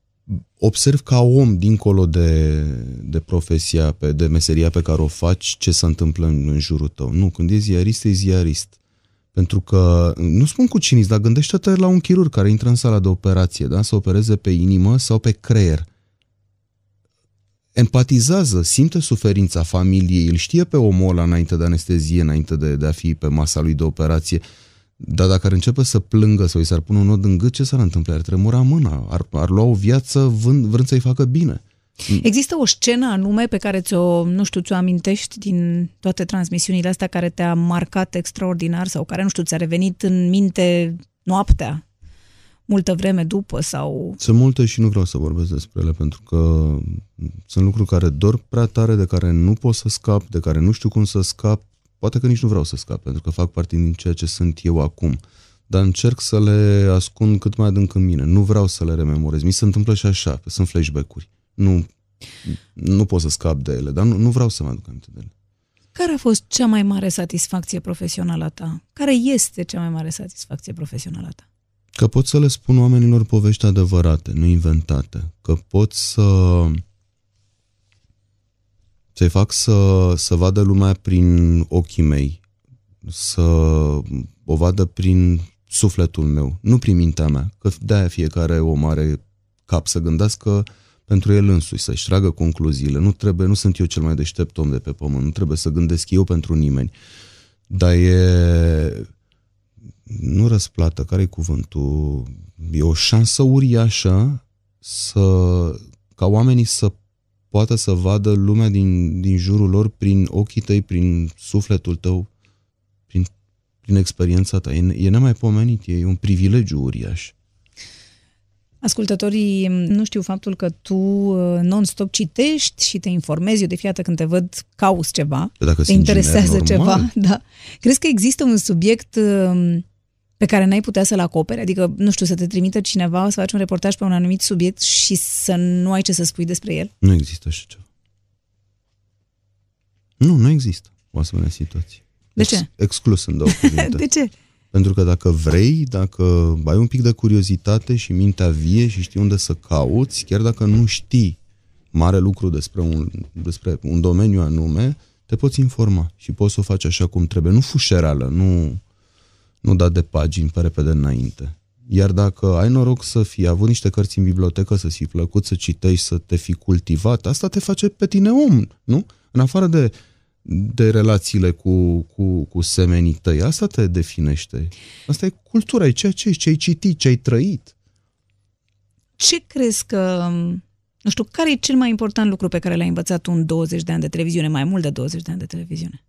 observ ca om, dincolo de, de profesia, pe, de meseria pe care o faci, ce se întâmplă în, în jurul tău. Nu, când e ziarist, e ziarist. Pentru că, nu spun cu cinism, dar gândește-te la un chirurg care intră în sala de operație, da? să opereze pe inimă sau pe creier empatizează, simte suferința familiei, îl știe pe omul ăla înainte de anestezie, înainte de, de a fi pe masa lui de operație, dar dacă ar începe să plângă sau îi s-ar pune un nod în gât, ce s-ar întâmpla? Ar tremura mâna, ar, ar lua o viață vând, vrând să-i facă bine. Există o scenă anume pe care ți-o, nu știu, ți-o amintești din toate transmisiunile astea care te-a marcat extraordinar sau care, nu știu, ți-a revenit în minte noaptea, multă vreme după sau... Sunt multe și nu vreau să vorbesc despre ele, pentru că sunt lucruri care dor prea tare, de care nu pot să scap, de care nu știu cum să scap, poate că nici nu vreau să scap, pentru că fac parte din ceea ce sunt eu acum. Dar încerc să le ascund cât mai adânc în mine. Nu vreau să le rememorez. Mi se întâmplă și așa, că sunt flashback-uri. Nu, nu pot să scap de ele, dar nu, nu vreau să mă aduc aminte de ele. Care a fost cea mai mare satisfacție profesională a ta? Care este cea mai mare satisfacție profesională a ta? Că pot să le spun oamenilor povești adevărate, nu inventate. Că pot să să-i fac să, să vadă lumea prin ochii mei, să o vadă prin sufletul meu, nu prin mintea mea. Că de-aia fiecare om are cap să gândească pentru el însuși, să-și tragă concluziile. Nu trebuie, nu sunt eu cel mai deștept om de pe pământ, nu trebuie să gândesc eu pentru nimeni. Dar e nu răsplată, care e cuvântul? E o șansă uriașă să, ca oamenii să poată să vadă lumea din, din jurul lor prin ochii tăi, prin sufletul tău, prin, prin experiența ta. E, e nemaipomenit, e un privilegiu uriaș. Ascultătorii nu știu faptul că tu uh, non-stop citești și te informezi. Eu de fiată când te văd cauți ceva, Păi dacă te sunt interesează inginer, ceva. normal. Da. Crezi că există un subiect um, pe care n-ai putea să-l acoperi? Adică, nu știu, să te trimită cineva să faci un reportaj pe un anumit subiect și să nu ai ce să spui despre el? Nu există așa ceva. Nu, nu există o asemenea situație. De ce? Exclus în două cuvinte. De ce? Pentru că dacă vrei, dacă ai un pic de curiozitate și mintea vie și știi unde să cauți, chiar dacă nu știi mare lucru despre un, despre un domeniu anume, te poți informa și poți să o faci așa cum trebuie. Nu fușereală, nu, nu da de pagini pe repede înainte. Iar dacă ai noroc să fi avut niște cărți în bibliotecă, să fi plăcut să citești, să te fi cultivat, asta te face pe tine om, nu? În afară de, de relațiile cu, cu, cu semenii tăi, asta te definește. Asta e cultura, e ceea ce ești, ce ai citit, ce ai trăit. Ce crezi că, nu știu, care e cel mai important lucru pe care l-ai învățat tu în 20 de ani de televiziune, mai mult de 20 de ani de televiziune?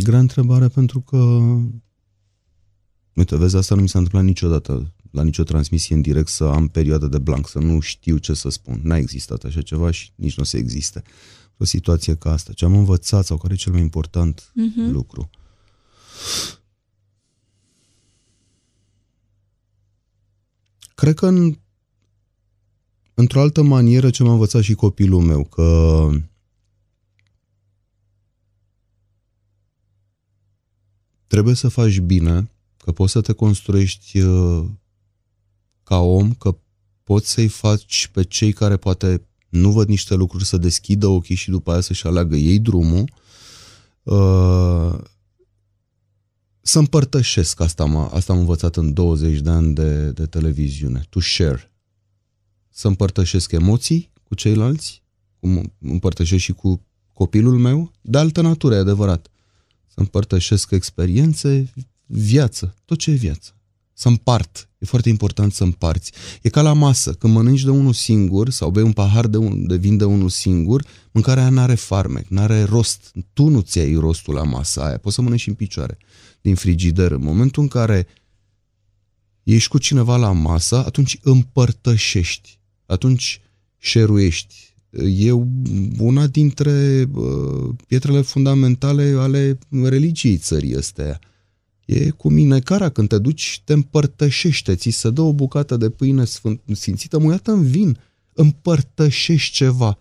Grea întrebare pentru că Uite, vezi, asta nu mi s-a întâmplat niciodată la nicio transmisie în direct să am perioadă de blank, să nu știu ce să spun. N-a existat așa ceva și nici nu o să existe. O situație ca asta. Ce am învățat sau care e cel mai important Mhm. lucru? Cred că în, într-o altă manieră ce m-a învățat și copilul meu, că trebuie să faci bine, că poți să te construiești uh, ca om, că poți să-i faci pe cei care poate nu văd niște lucruri să deschidă ochii și după aia să-și aleagă ei drumul. Uh, să împărtășesc, asta, m asta am învățat în 20 de ani de, de televiziune, to share. Să împărtășesc emoții cu ceilalți, cum împărtășesc și cu copilul meu, de altă natură, e adevărat. Să împărtășesc experiențe, viață, tot ce e viață. Să împart. E foarte important să împarți. E ca la masă. Când mănânci de unul singur sau bei un pahar de, un, de vin de unul singur, mâncarea aia n-are farmec, n-are rost. Tu nu ți ai rostul la masa aia. Poți să mănânci și în picioare din frigider. În momentul în care ești cu cineva la masă, atunci împărtășești. Atunci șeruiești. E una dintre uh, pietrele fundamentale ale religiei țării astea. E cu minecarea, când te duci, te împărtășește, ți se dă o bucată de pâine sfânt, sfințită, muiată în vin, împărtășești ceva.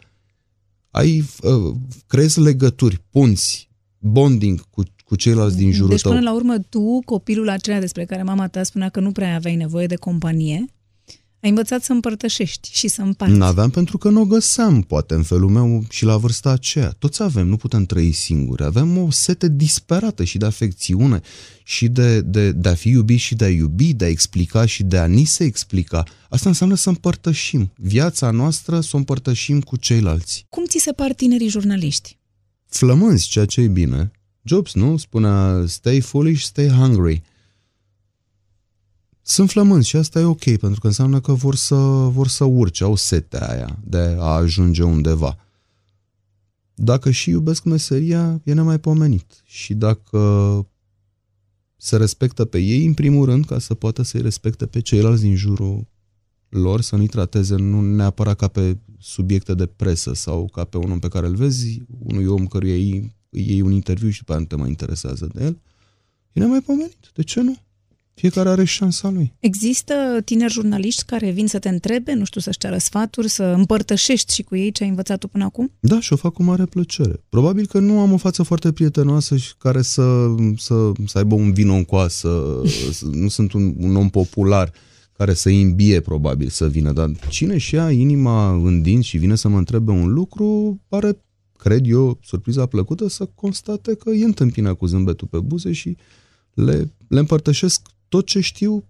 Ai, uh, creezi legături, punți, bonding cu, cu ceilalți din jurul deci, tău. până la urmă, tu, copilul acela despre care mama ta spunea că nu prea aveai nevoie de companie, ai învățat să împărtășești și să împarți. N-aveam pentru că nu o găseam, poate, în felul meu și la vârsta aceea. Toți avem, nu putem trăi singuri. Avem o sete disperată și de afecțiune și de, de, de a fi iubit și de a iubi, de a explica și de a ni se explica. Asta înseamnă să împărtășim. Viața noastră să o împărtășim cu ceilalți. Cum ți se par tinerii jurnaliști? Flămânzi, ceea ce e bine. Jobs, nu? Spunea, stay foolish, stay hungry. Sunt flămânzi și asta e ok, pentru că înseamnă că vor să, vor să urce, au setea aia de a ajunge undeva. Dacă și iubesc meseria, e nemaipomenit. Și dacă se respectă pe ei, în primul rând, ca să poată să-i respecte pe ceilalți din jurul lor, să nu-i trateze nu neapărat ca pe subiecte de presă sau ca pe un om pe care îl vezi, unui om căruia îi, îi iei un interviu și după aia nu te mai interesează de el, e nemaipomenit. De ce nu? Fiecare are șansa lui. Există tineri jurnaliști care vin să te întrebe, nu știu, să-și ceară sfaturi, să împărtășești și cu ei ce ai învățat tu până acum? Da, și o fac cu mare plăcere. Probabil că nu am o față foarte prietenoasă și care să, să, să aibă un vino în coasă, să, nu sunt un, un om popular care să imbie probabil să vină, dar cine și ia inima în dinți și vine să mă întrebe un lucru, pare, cred eu, surpriza plăcută să constate că e întâmpina cu zâmbetul pe buze și le, le împărtășesc tot ce știu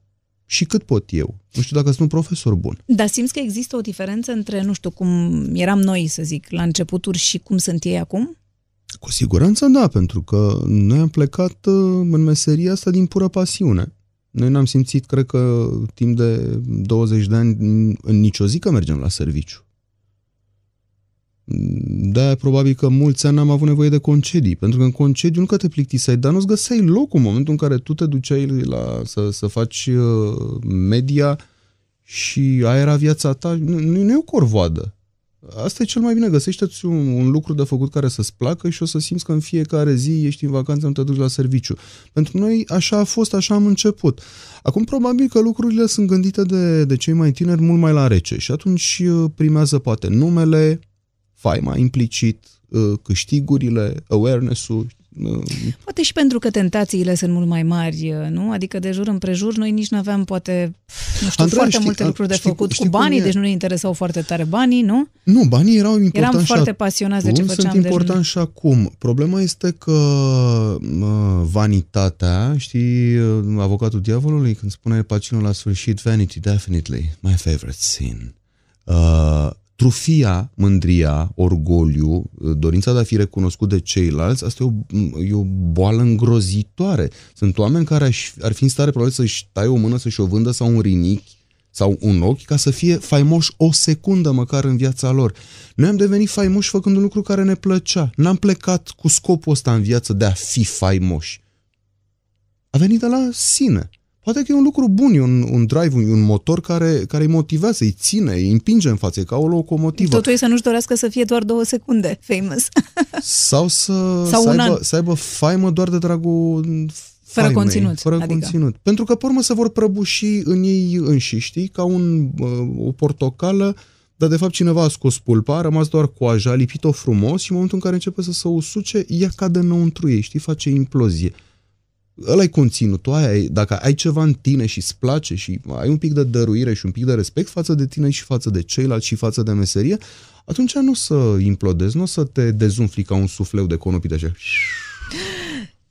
și cât pot eu. Nu știu dacă sunt un profesor bun. Dar simți că există o diferență între, nu știu, cum eram noi, să zic, la începuturi și cum sunt ei acum? Cu siguranță da, pentru că noi am plecat uh, în meseria asta din pură pasiune. Noi n-am simțit, cred că, timp de 20 de ani, în nicio zi că mergem la serviciu. De probabil că mulți ani am avut nevoie de concedii, pentru că în concediu nu că te plictiseai, dar nu-ți găseai locul în momentul în care tu te duceai la, să, să faci uh, media și aia era viața ta. Nu, nu e o corvoadă. Asta e cel mai bine, găsește-ți un, un lucru de făcut care să-ți placă și o să simți că în fiecare zi ești în vacanță, nu te duci la serviciu. Pentru noi așa a fost, așa am început. Acum probabil că lucrurile sunt gândite de, de cei mai tineri mult mai la rece și atunci uh, primează poate numele, faima implicit, uh, câștigurile, awareness-ul, Poate și pentru că tentațiile sunt mult mai mari, nu? Adică de jur împrejur noi nici nu aveam poate, nu știu, Andrei, foarte știi, multe lucruri de știi, făcut știi cu banii, deci nu ne interesau foarte tare banii, nu? Nu, banii erau importanti Eram foarte pasionați de ce făceam. Sunt important deci... și acum. Problema este că mă, vanitatea, știi, avocatul diavolului când spune pacinul la sfârșit, vanity, definitely, my favorite sin. Uh, trufia, mândria, orgoliu, dorința de a fi recunoscut de ceilalți, asta e o, e o boală îngrozitoare. Sunt oameni care aș, ar fi în stare probabil să-și taie o mână, să-și o vândă sau un rinichi sau un ochi ca să fie faimoși o secundă măcar în viața lor. Noi am devenit faimoși făcând un lucru care ne plăcea. N-am plecat cu scopul ăsta în viață de a fi faimoși. A venit de la sine. Poate că e un lucru bun, e un, un drive, un, un motor care, care îi motivează, îi ține, îi împinge în față, ca o locomotivă. Totul e să nu-și dorească să fie doar două secunde famous. Sau să, Sau să, aibă, să aibă faimă doar de dragul fără faimei, conținut. Fără adică. conținut. Pentru că, pe urmă, se vor prăbuși în ei înșiși, știi? Ca un, o portocală, dar de fapt cineva a scos pulpa, a rămas doar coaja, a lipit-o frumos și în momentul în care începe să se usuce, ea cade înăuntru ei, știi? Face implozie ăla e conținutul, aia dacă ai ceva în tine și îți place și ai un pic de dăruire și un pic de respect față de tine și față de ceilalți și față de meserie, atunci nu o să implodezi, nu o să te dezumfli ca un sufleu de conopit așa.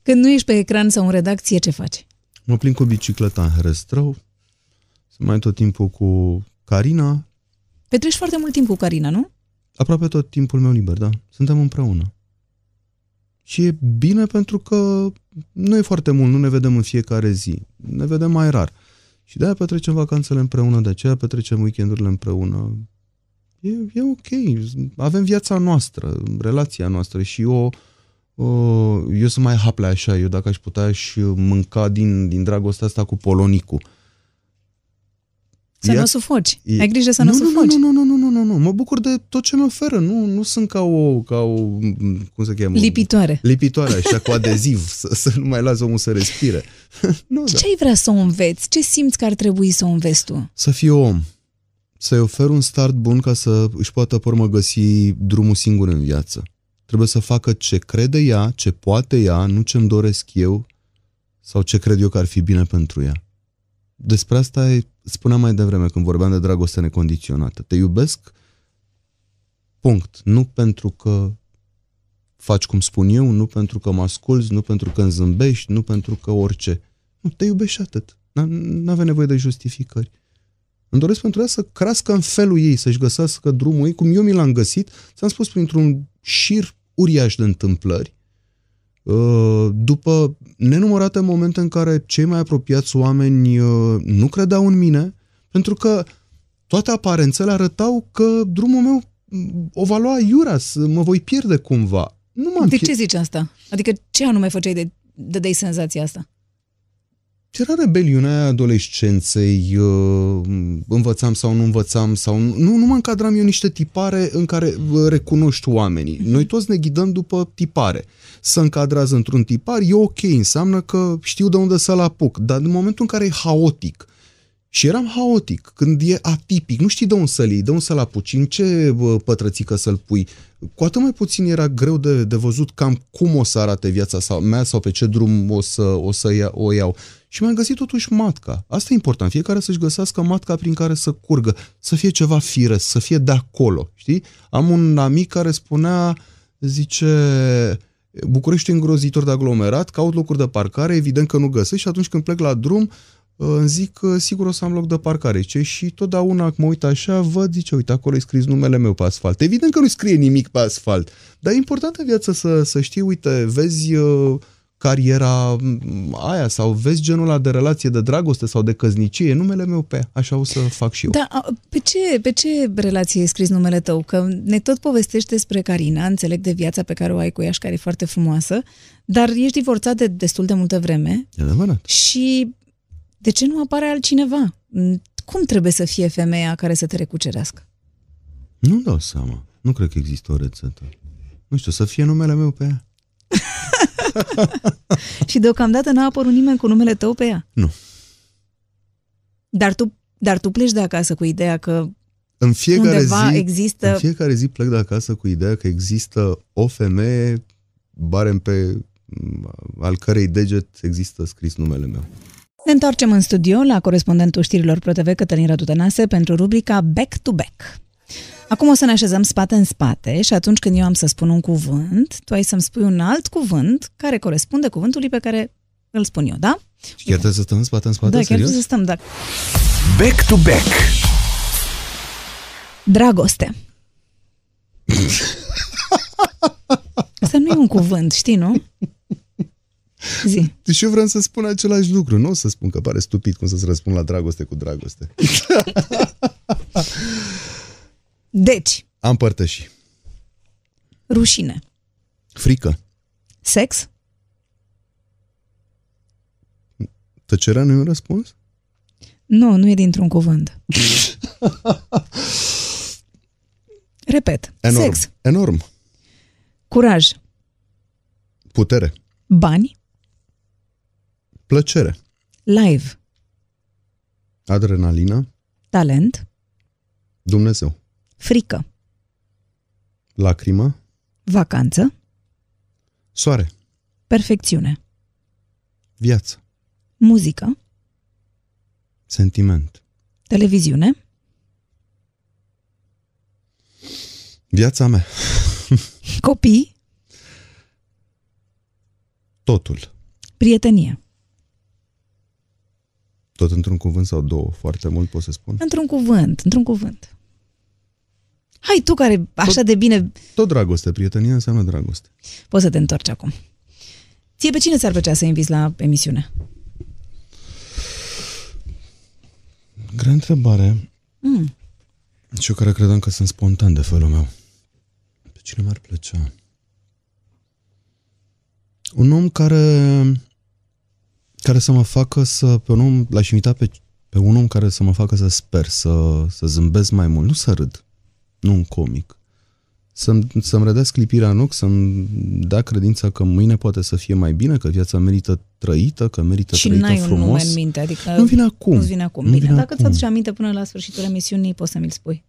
Când nu ești pe ecran sau în redacție, ce faci? Mă plin cu bicicleta în Herăstrău, sunt mai tot timpul cu Carina. Petreci foarte mult timp cu Carina, nu? Aproape tot timpul meu liber, da. Suntem împreună. Și e bine pentru că nu e foarte mult, nu ne vedem în fiecare zi. Ne vedem mai rar. Și de-aia petrecem vacanțele împreună, de aceea petrecem weekendurile împreună. E, e ok. Avem viața noastră, relația noastră și eu, eu sunt mai haple așa. Eu dacă aș putea aș mânca din, din dragostea asta cu polonicul. Să Ia... nu sufoci. Ai grijă să nu, nu sufoci. Nu, nu, nu, nu, nu, nu. Mă bucur de tot ce mă oferă. Nu, nu sunt ca o, ca o, cum se cheamă? Lipitoare. Lipitoare, așa, cu adeziv, să, să nu mai las omul să respire. nu, ce da. ai vrea să o înveți? Ce simți că ar trebui să o înveți tu? Să fii om. Să-i ofer un start bun ca să își poată pe urmă găsi drumul singur în viață. Trebuie să facă ce crede ea, ce poate ea, nu ce-mi doresc eu sau ce cred eu că ar fi bine pentru ea. Despre asta spuneam mai devreme când vorbeam de dragoste necondiționată. Te iubesc, punct. Nu pentru că faci cum spun eu, nu pentru că mă asculți, nu pentru că îmi zâmbești, nu pentru că orice. Nu, te iubești și atât. Nu avea nevoie de justificări. Îmi doresc pentru ea să crească în felul ei, să-și găsească drumul ei, cum eu mi l-am găsit, ți-am spus, printr-un șir uriaș de întâmplări, Uh, după nenumărate momente în care cei mai apropiați oameni uh, nu credeau în mine, pentru că toate aparențele arătau că drumul meu mm, o va lua iura, mă voi pierde cumva. Nu m-am de ce zici asta? Adică ce anume făceai de, de dai senzația asta? Era rebeliunea adolescenței, uh, învățam sau nu învățam, sau nu, nu mă încadram eu niște tipare în care recunoști oamenii. Noi toți ne ghidăm după tipare. Să încadrează într-un tipar e ok, înseamnă că știu de unde să-l apuc, dar în momentul în care e haotic, și eram haotic, când e atipic, nu știi de unde să-l iei, de unde să-l apuci, în ce pătrățică să-l pui. Cu atât mai puțin era greu de, de văzut cam cum o să arate viața sau, mea sau pe ce drum o să, o, să ia, o iau. Și mi-am găsit totuși matca. Asta e important. Fiecare să-și găsească matca prin care să curgă, să fie ceva fire, să fie de acolo. Știi? Am un amic care spunea, zice, București îngrozitor de aglomerat, caut locuri de parcare, evident că nu găsesc și atunci când plec la drum, îmi zic că sigur o să am loc de parcare. Ce? Și totdeauna când mă uit așa, văd, zice, uite, acolo e scris numele meu pe asfalt. Evident că nu scrie nimic pe asfalt, dar e important în viață să, să știi, uite, vezi cariera m, aia sau vezi genul ăla de relație de dragoste sau de căznicie, e numele meu pe ea. Așa o să fac și eu. Da, a, pe ce, pe ce relație e scris numele tău? Că ne tot povestești despre Carina, înțeleg de viața pe care o ai cu ea și care e foarte frumoasă, dar ești divorțat de destul de multă vreme E adevărat. și de ce nu apare altcineva? Cum trebuie să fie femeia care să te recucerească? Nu dau seama. Nu cred că există o rețetă. Nu știu, să fie numele meu pe ea. Și deocamdată n-a apărut nimeni cu numele tău pe ea. Nu. Dar tu, dar tu pleci de acasă cu ideea că În fiecare Undeva zi, există- În fiecare zi plec de acasă cu ideea că există o femeie, barem pe m, al cărei deget există scris numele meu. Ne întoarcem în studio la corespondentul știrilor ProTV Cătălin Radu Tănase pentru rubrica Back to Back. Acum o să ne așezăm spate în spate și atunci când eu am să spun un cuvânt, tu ai să-mi spui un alt cuvânt care corespunde cuvântului pe care îl spun eu, da? Și chiar trebuie să stăm în spate, în spate, da, chiar serios? trebuie să stăm, da. Back to back. Dragoste. Asta nu e un cuvânt, știi, nu? Zi. Deci eu vreau să spun același lucru. Nu o să spun că pare stupid cum să-ți răspund la dragoste cu dragoste. Deci, Am părtăși. rușine. Frică. Sex? Tăcerea nu e un răspuns? Nu, nu e dintr-un cuvânt. Repet. Enorm. Sex. Enorm. Curaj. Putere. Bani. Plăcere. Live. Adrenalină. Talent. Dumnezeu. Frică. Lacrimă. Vacanță. Soare. Perfecțiune. Viață. Muzică. Sentiment. Televiziune. Viața mea. Copii. Totul. Prietenie. Tot într-un cuvânt sau două. Foarte mult pot să spun. Într-un cuvânt, într-un cuvânt. Hai tu care așa de bine Tot dragoste. Prietenia înseamnă dragoste. poți să te întorci acum. Ție pe cine ți-ar plăcea să inviți la emisiune? Grea întrebare. Mm. Și eu care credeam că sunt spontan de felul meu. Pe cine mi-ar plăcea? Un om care care să mă facă să, pe un om, l-aș invita pe, pe un om care să mă facă să sper, să, să zâmbesc mai mult, nu să râd, nu un comic. Să-mi, să-mi rădea clipirea în ochi, să-mi dea credința că mâine poate să fie mai bine, că viața merită trăită, că merită Și trăită n-ai un frumos. nume în minte, adică Nu vine acum. Nu vine acum. Nu Bine, vine dacă acum. ți-aduce aminte până la sfârșitul emisiunii, poți să mi-l spui.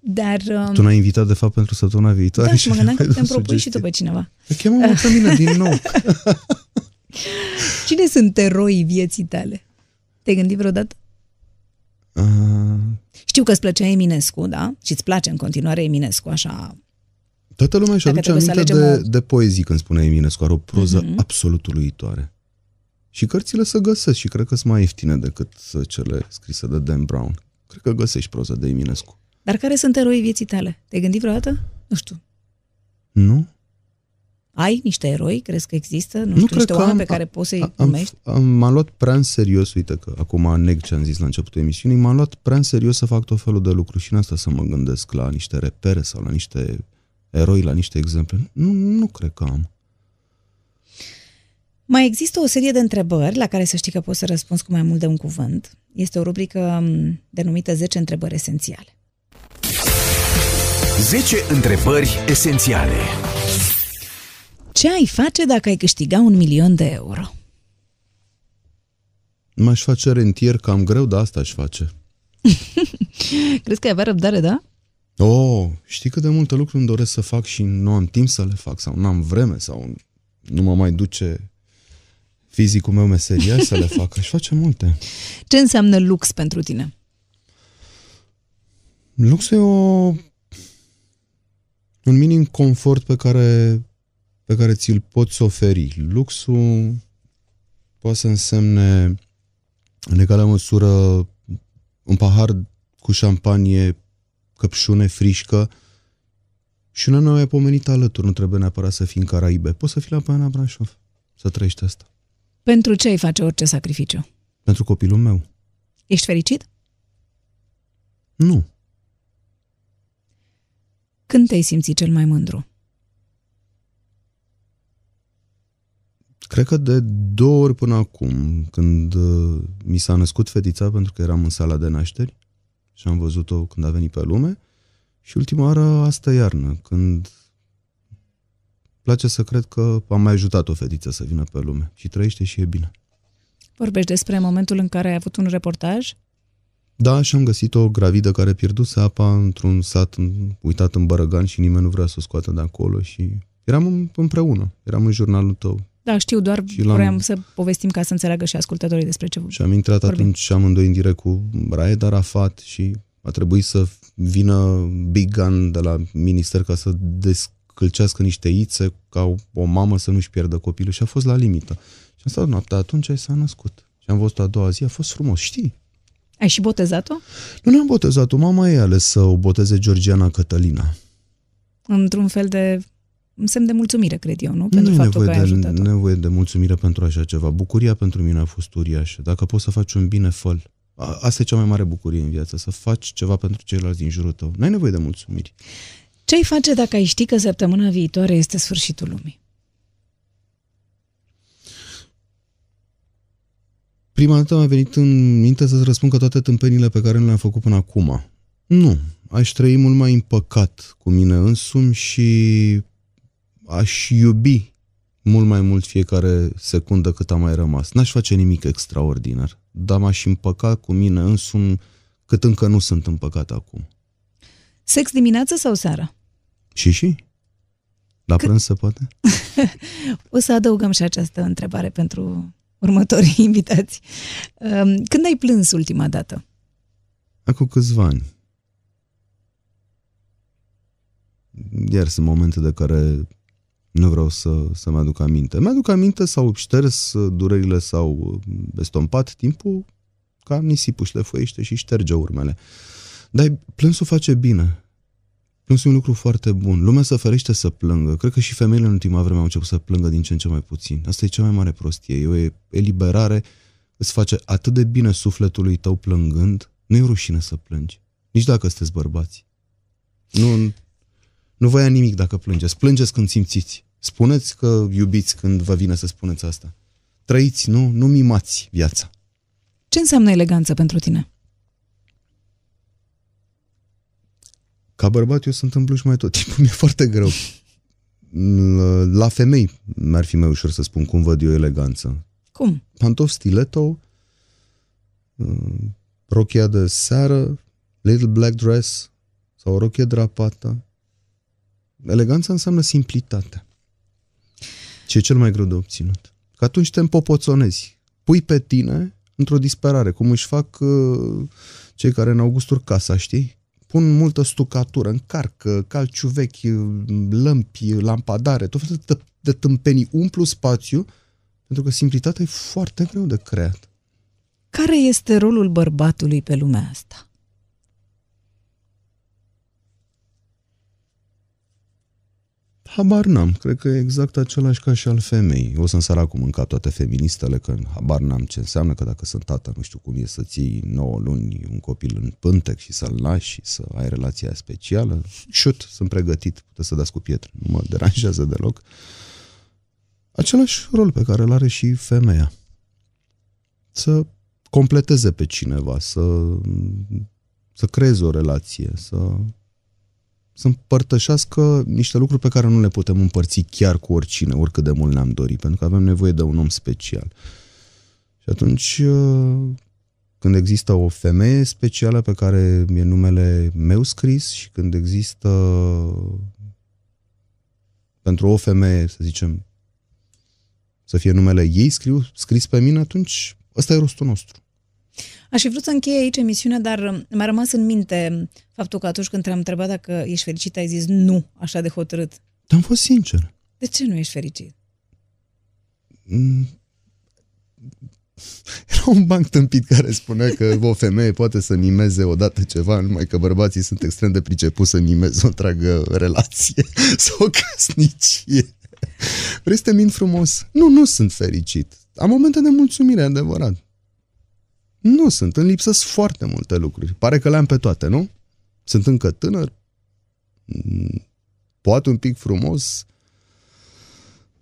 Dar, um, Tu n-ai invitat, de fapt, pentru săptămâna viitoare. da, și mă gândeam că ai putem dat propui și tu sugestii. pe cineva. Chemă-mă pe mine din nou. Cine sunt eroii vieții tale? Te-ai gândit vreodată? Uh, Știu că îți plăcea Eminescu, da? Și îți place în continuare Eminescu, așa... toată lumea își Dacă aduce trebuie să aminte de, alegem o- de poezii când spune Eminescu. Are o proză Mhm. absolut uluitoare. Și cărțile se găsesc și cred că sunt mai ieftine decât cele scrise de Dan Brown. Cred că găsești proză de Eminescu. Dar care sunt eroii vieții tale? Te-ai gândit vreodată? Nu știu. Nu? Ai niște eroi? Crezi că există? Nu, Nu știu, cred niște că oameni am- pe care poți să-i am, numești? am, m-am luat prea în serios, uite că acum neg ce am zis la începutul emisiunii, m-am luat prea în serios să fac tot felul de lucruri și în asta să mă gândesc la niște repere sau la niște eroi, la niște exemple. Nu, nu cred că am. Mai există o serie de întrebări la care să știi că poți să răspunzi cu mai mult de un cuvânt. Este o rubrică m, denumită 10 întrebări esențiale. 10 întrebări esențiale. Ce ai face dacă ai câștiga un milion de euro? M-aș face rentier cam greu, dar asta aș face. Crezi că ai avea răbdare, da? Oh, știi cât de multe lucruri îmi doresc să fac și nu am timp să le fac sau nu am vreme sau nu mă mai duce fizicul meu meseria să le fac. Aș face multe. Ce înseamnă lux pentru tine? Luxul e o, un minim confort pe care, pe care ți-l poți oferi. Luxul poate să însemne în egală măsură un pahar cu șampanie, căpșune, frișcă și una mai pomenit alături. Nu trebuie neapărat să fii în Caraibe. Poți să fii la Poiana Brașov. să trăiești asta. Pentru ce ai face orice sacrificiu? Pentru copilul meu. Ești fericit? Nu. Când te-ai simțit cel mai mândru? Cred că de două ori până acum, când uh, mi s-a născut fetița, pentru că eram în sala de nașteri și am văzut-o când a venit pe lume, și ultima oară asta iarnă, când place să cred că am mai ajutat o fetiță să vină pe lume și trăiește și e bine. Vorbești despre momentul în care ai avut un reportaj? Da, și am găsit o gravidă care pierduse apa într-un sat uitat în Bărăgan și nimeni nu vrea să o scoată de acolo și eram împreună, eram în jurnalul tău. Da, știu, doar Și l-am- vreau să povestim ca să înțeleagă și ascultătorii despre ce Și am intrat Vorbim. atunci și amândoi în direct cu Raed Arafat și a trebuit să vină Big Gun de la minister ca să descălcească niște ițe ca o, o mamă să nu-și pierdă copilul și a fost la limită. Și am stat noaptea atunci și s-a născut. Și am văzut a doua zi, a fost frumos, știi? Ai și botezat-o? Nu ne-am botezat-o, mama ei a ales să o boteze Georgiana Cătălina. Într-un fel de un semn de mulțumire, cred eu, nu? Nu Pentru e faptul că ai nevoie de, ajutat-o. nevoie de mulțumire pentru așa ceva. Bucuria pentru mine a fost uriașă. Dacă poți să faci un bine, fă Asta e cea mai mare bucurie în viață, să faci ceva pentru ceilalți din jurul tău. N-ai nevoie de mulțumiri. Ce ai face dacă ai ști că săptămâna viitoare este sfârșitul lumii? Prima dată mi-a venit în minte să-ți răspund că toate tâmpenile pe care nu le-am făcut până acum. Nu. Aș trăi mult mai împăcat cu mine însumi și aș iubi mult mai mult fiecare secundă cât a mai rămas. N-aș face nimic extraordinar, dar m-aș împăca cu mine însumi cât încă nu sunt împăcat acum. Sex dimineață sau seara? Și și? La prânz se poate? O să adăugăm și această întrebare pentru următorii invitați. Um, Când ai plâns ultima dată? Acum câțiva ani. Iar sunt momente de care nu vreau să, să-mi aduc aminte. Mi-aduc aminte sau șters durerile sau estompat timpul ca nisipul șlefuiește și șterge urmele. Dar plânsul face bine. Plânsul e un lucru foarte bun. Lumea se ferește să plângă. Cred că și femeile în ultima vreme au început să plângă din ce în ce mai puțin. Asta e cea mai mare prostie. E o eliberare. Îți face atât de bine sufletului tău plângând. Nu e o rușine să plângi. Nici dacă sunteți bărbați. Nu, nu vă ia nimic dacă plângeți. Plângeți când simțiți. Spuneți că iubiți când vă vine să spuneți asta. Trăiți, nu, nu mimați viața. Ce înseamnă eleganță pentru tine? Ca bărbat eu sunt în bluș mai tot timpul, mi-e foarte greu. La- La femei mi-ar fi mai ușor să spun cum văd eu eleganță. Cum? Pantofi stiletto, uh, rochia de seară, little black dress sau o rochie drapată. Eleganța înseamnă simplitate. Ce e cel mai greu de obținut. Că atunci te împopoțonezi. Pui pe tine într-o disperare, cum își fac uh, cei care în Augustur casa, știi? Pun multă stucatură, încarcă, calciu vechi, lămpi, lampadare, tot felul de, de tâmpenii, umplu spațiu, pentru că simplitatea e foarte greu de creat. Care este rolul bărbatului pe lumea asta? Habar n-am, cred că e exact același ca și al femeii. O să-mi sar acum în cap toate feministele, că habar n-am ce înseamnă că dacă sunt tată, nu știu cum e să ții 9 luni un copil în pântec și să-l lași și să ai relația aia specială. Șut, sunt pregătit, puteți să dați cu pietre, nu mă deranjează deloc. Același rol pe care îl are și femeia. Să completeze pe cineva, să, să creeze o relație, să să împărtășească niște lucruri pe care nu le putem împărți chiar cu oricine, oricât de mult ne-am dorit, pentru că avem nevoie de un om special. Și atunci, uh, când există o femeie specială pe care e numele meu scris și când există pentru o femeie, să zicem, să fie numele ei scriu, scris pe mine, atunci ăsta e rostul nostru. Aș fi vrut să încheie aici emisiunea, dar um, mi-a rămas în minte faptul că atunci când te-am întrebat dacă ești fericit, ai zis nu, așa de hotărât. Dar am fost sincer. De ce nu ești fericit? Mm. Era un banc tâmpit care spunea că o femeie poate să mimeze odată ceva, numai că bărbații sunt extrem de pricepuți să mimeze o întreagă relație sau o căsnicie. Vrei să te mint frumos? Nu, nu sunt fericit. Am momente de mulțumire, adevărat. Nu sunt, în lipsă foarte multe lucruri. Pare că le-am pe toate, nu? Sunt încă tânăr, mm, poate un pic frumos,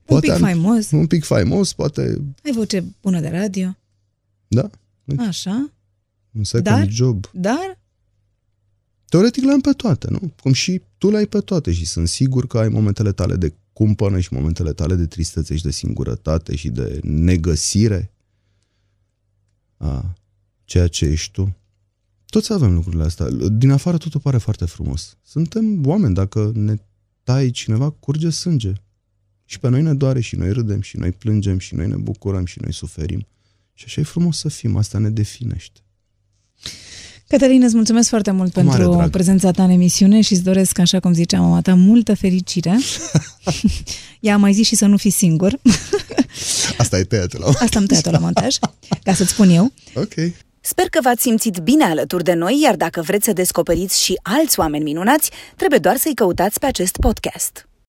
un pic faimos. Un pic faimos, poate... Ai voce bună de radio. Da. Așa. Un second dar, job. Dar? Teoretic le-am pe toate, nu? Cum și tu le-ai pe toate și sunt sigur că ai momentele tale de cumpănă și momentele tale de tristețe și de singurătate și de negăsire a ceea ce ești tu. Toți avem lucrurile astea. Din afară totul pare foarte frumos. Suntem oameni. Dacă ne tai cineva, curge sânge. Și pe noi ne doare și noi râdem și noi plângem și noi ne bucurăm și noi suferim. Și așa e frumos să fim. Asta ne definește. Cătălin, îți mulțumesc foarte mult Cu pentru prezența ta în emisiune și îți doresc, așa cum zicea mama ta, multă fericire. Ea a mai zis și să nu fii singur. Asta e tăiat la Asta am tăiat la montaj, ca să-ți spun eu. Ok. Sper că v-ați simțit bine alături de noi, iar dacă vreți să descoperiți și alți oameni minunați, trebuie doar să-i căutați pe acest podcast.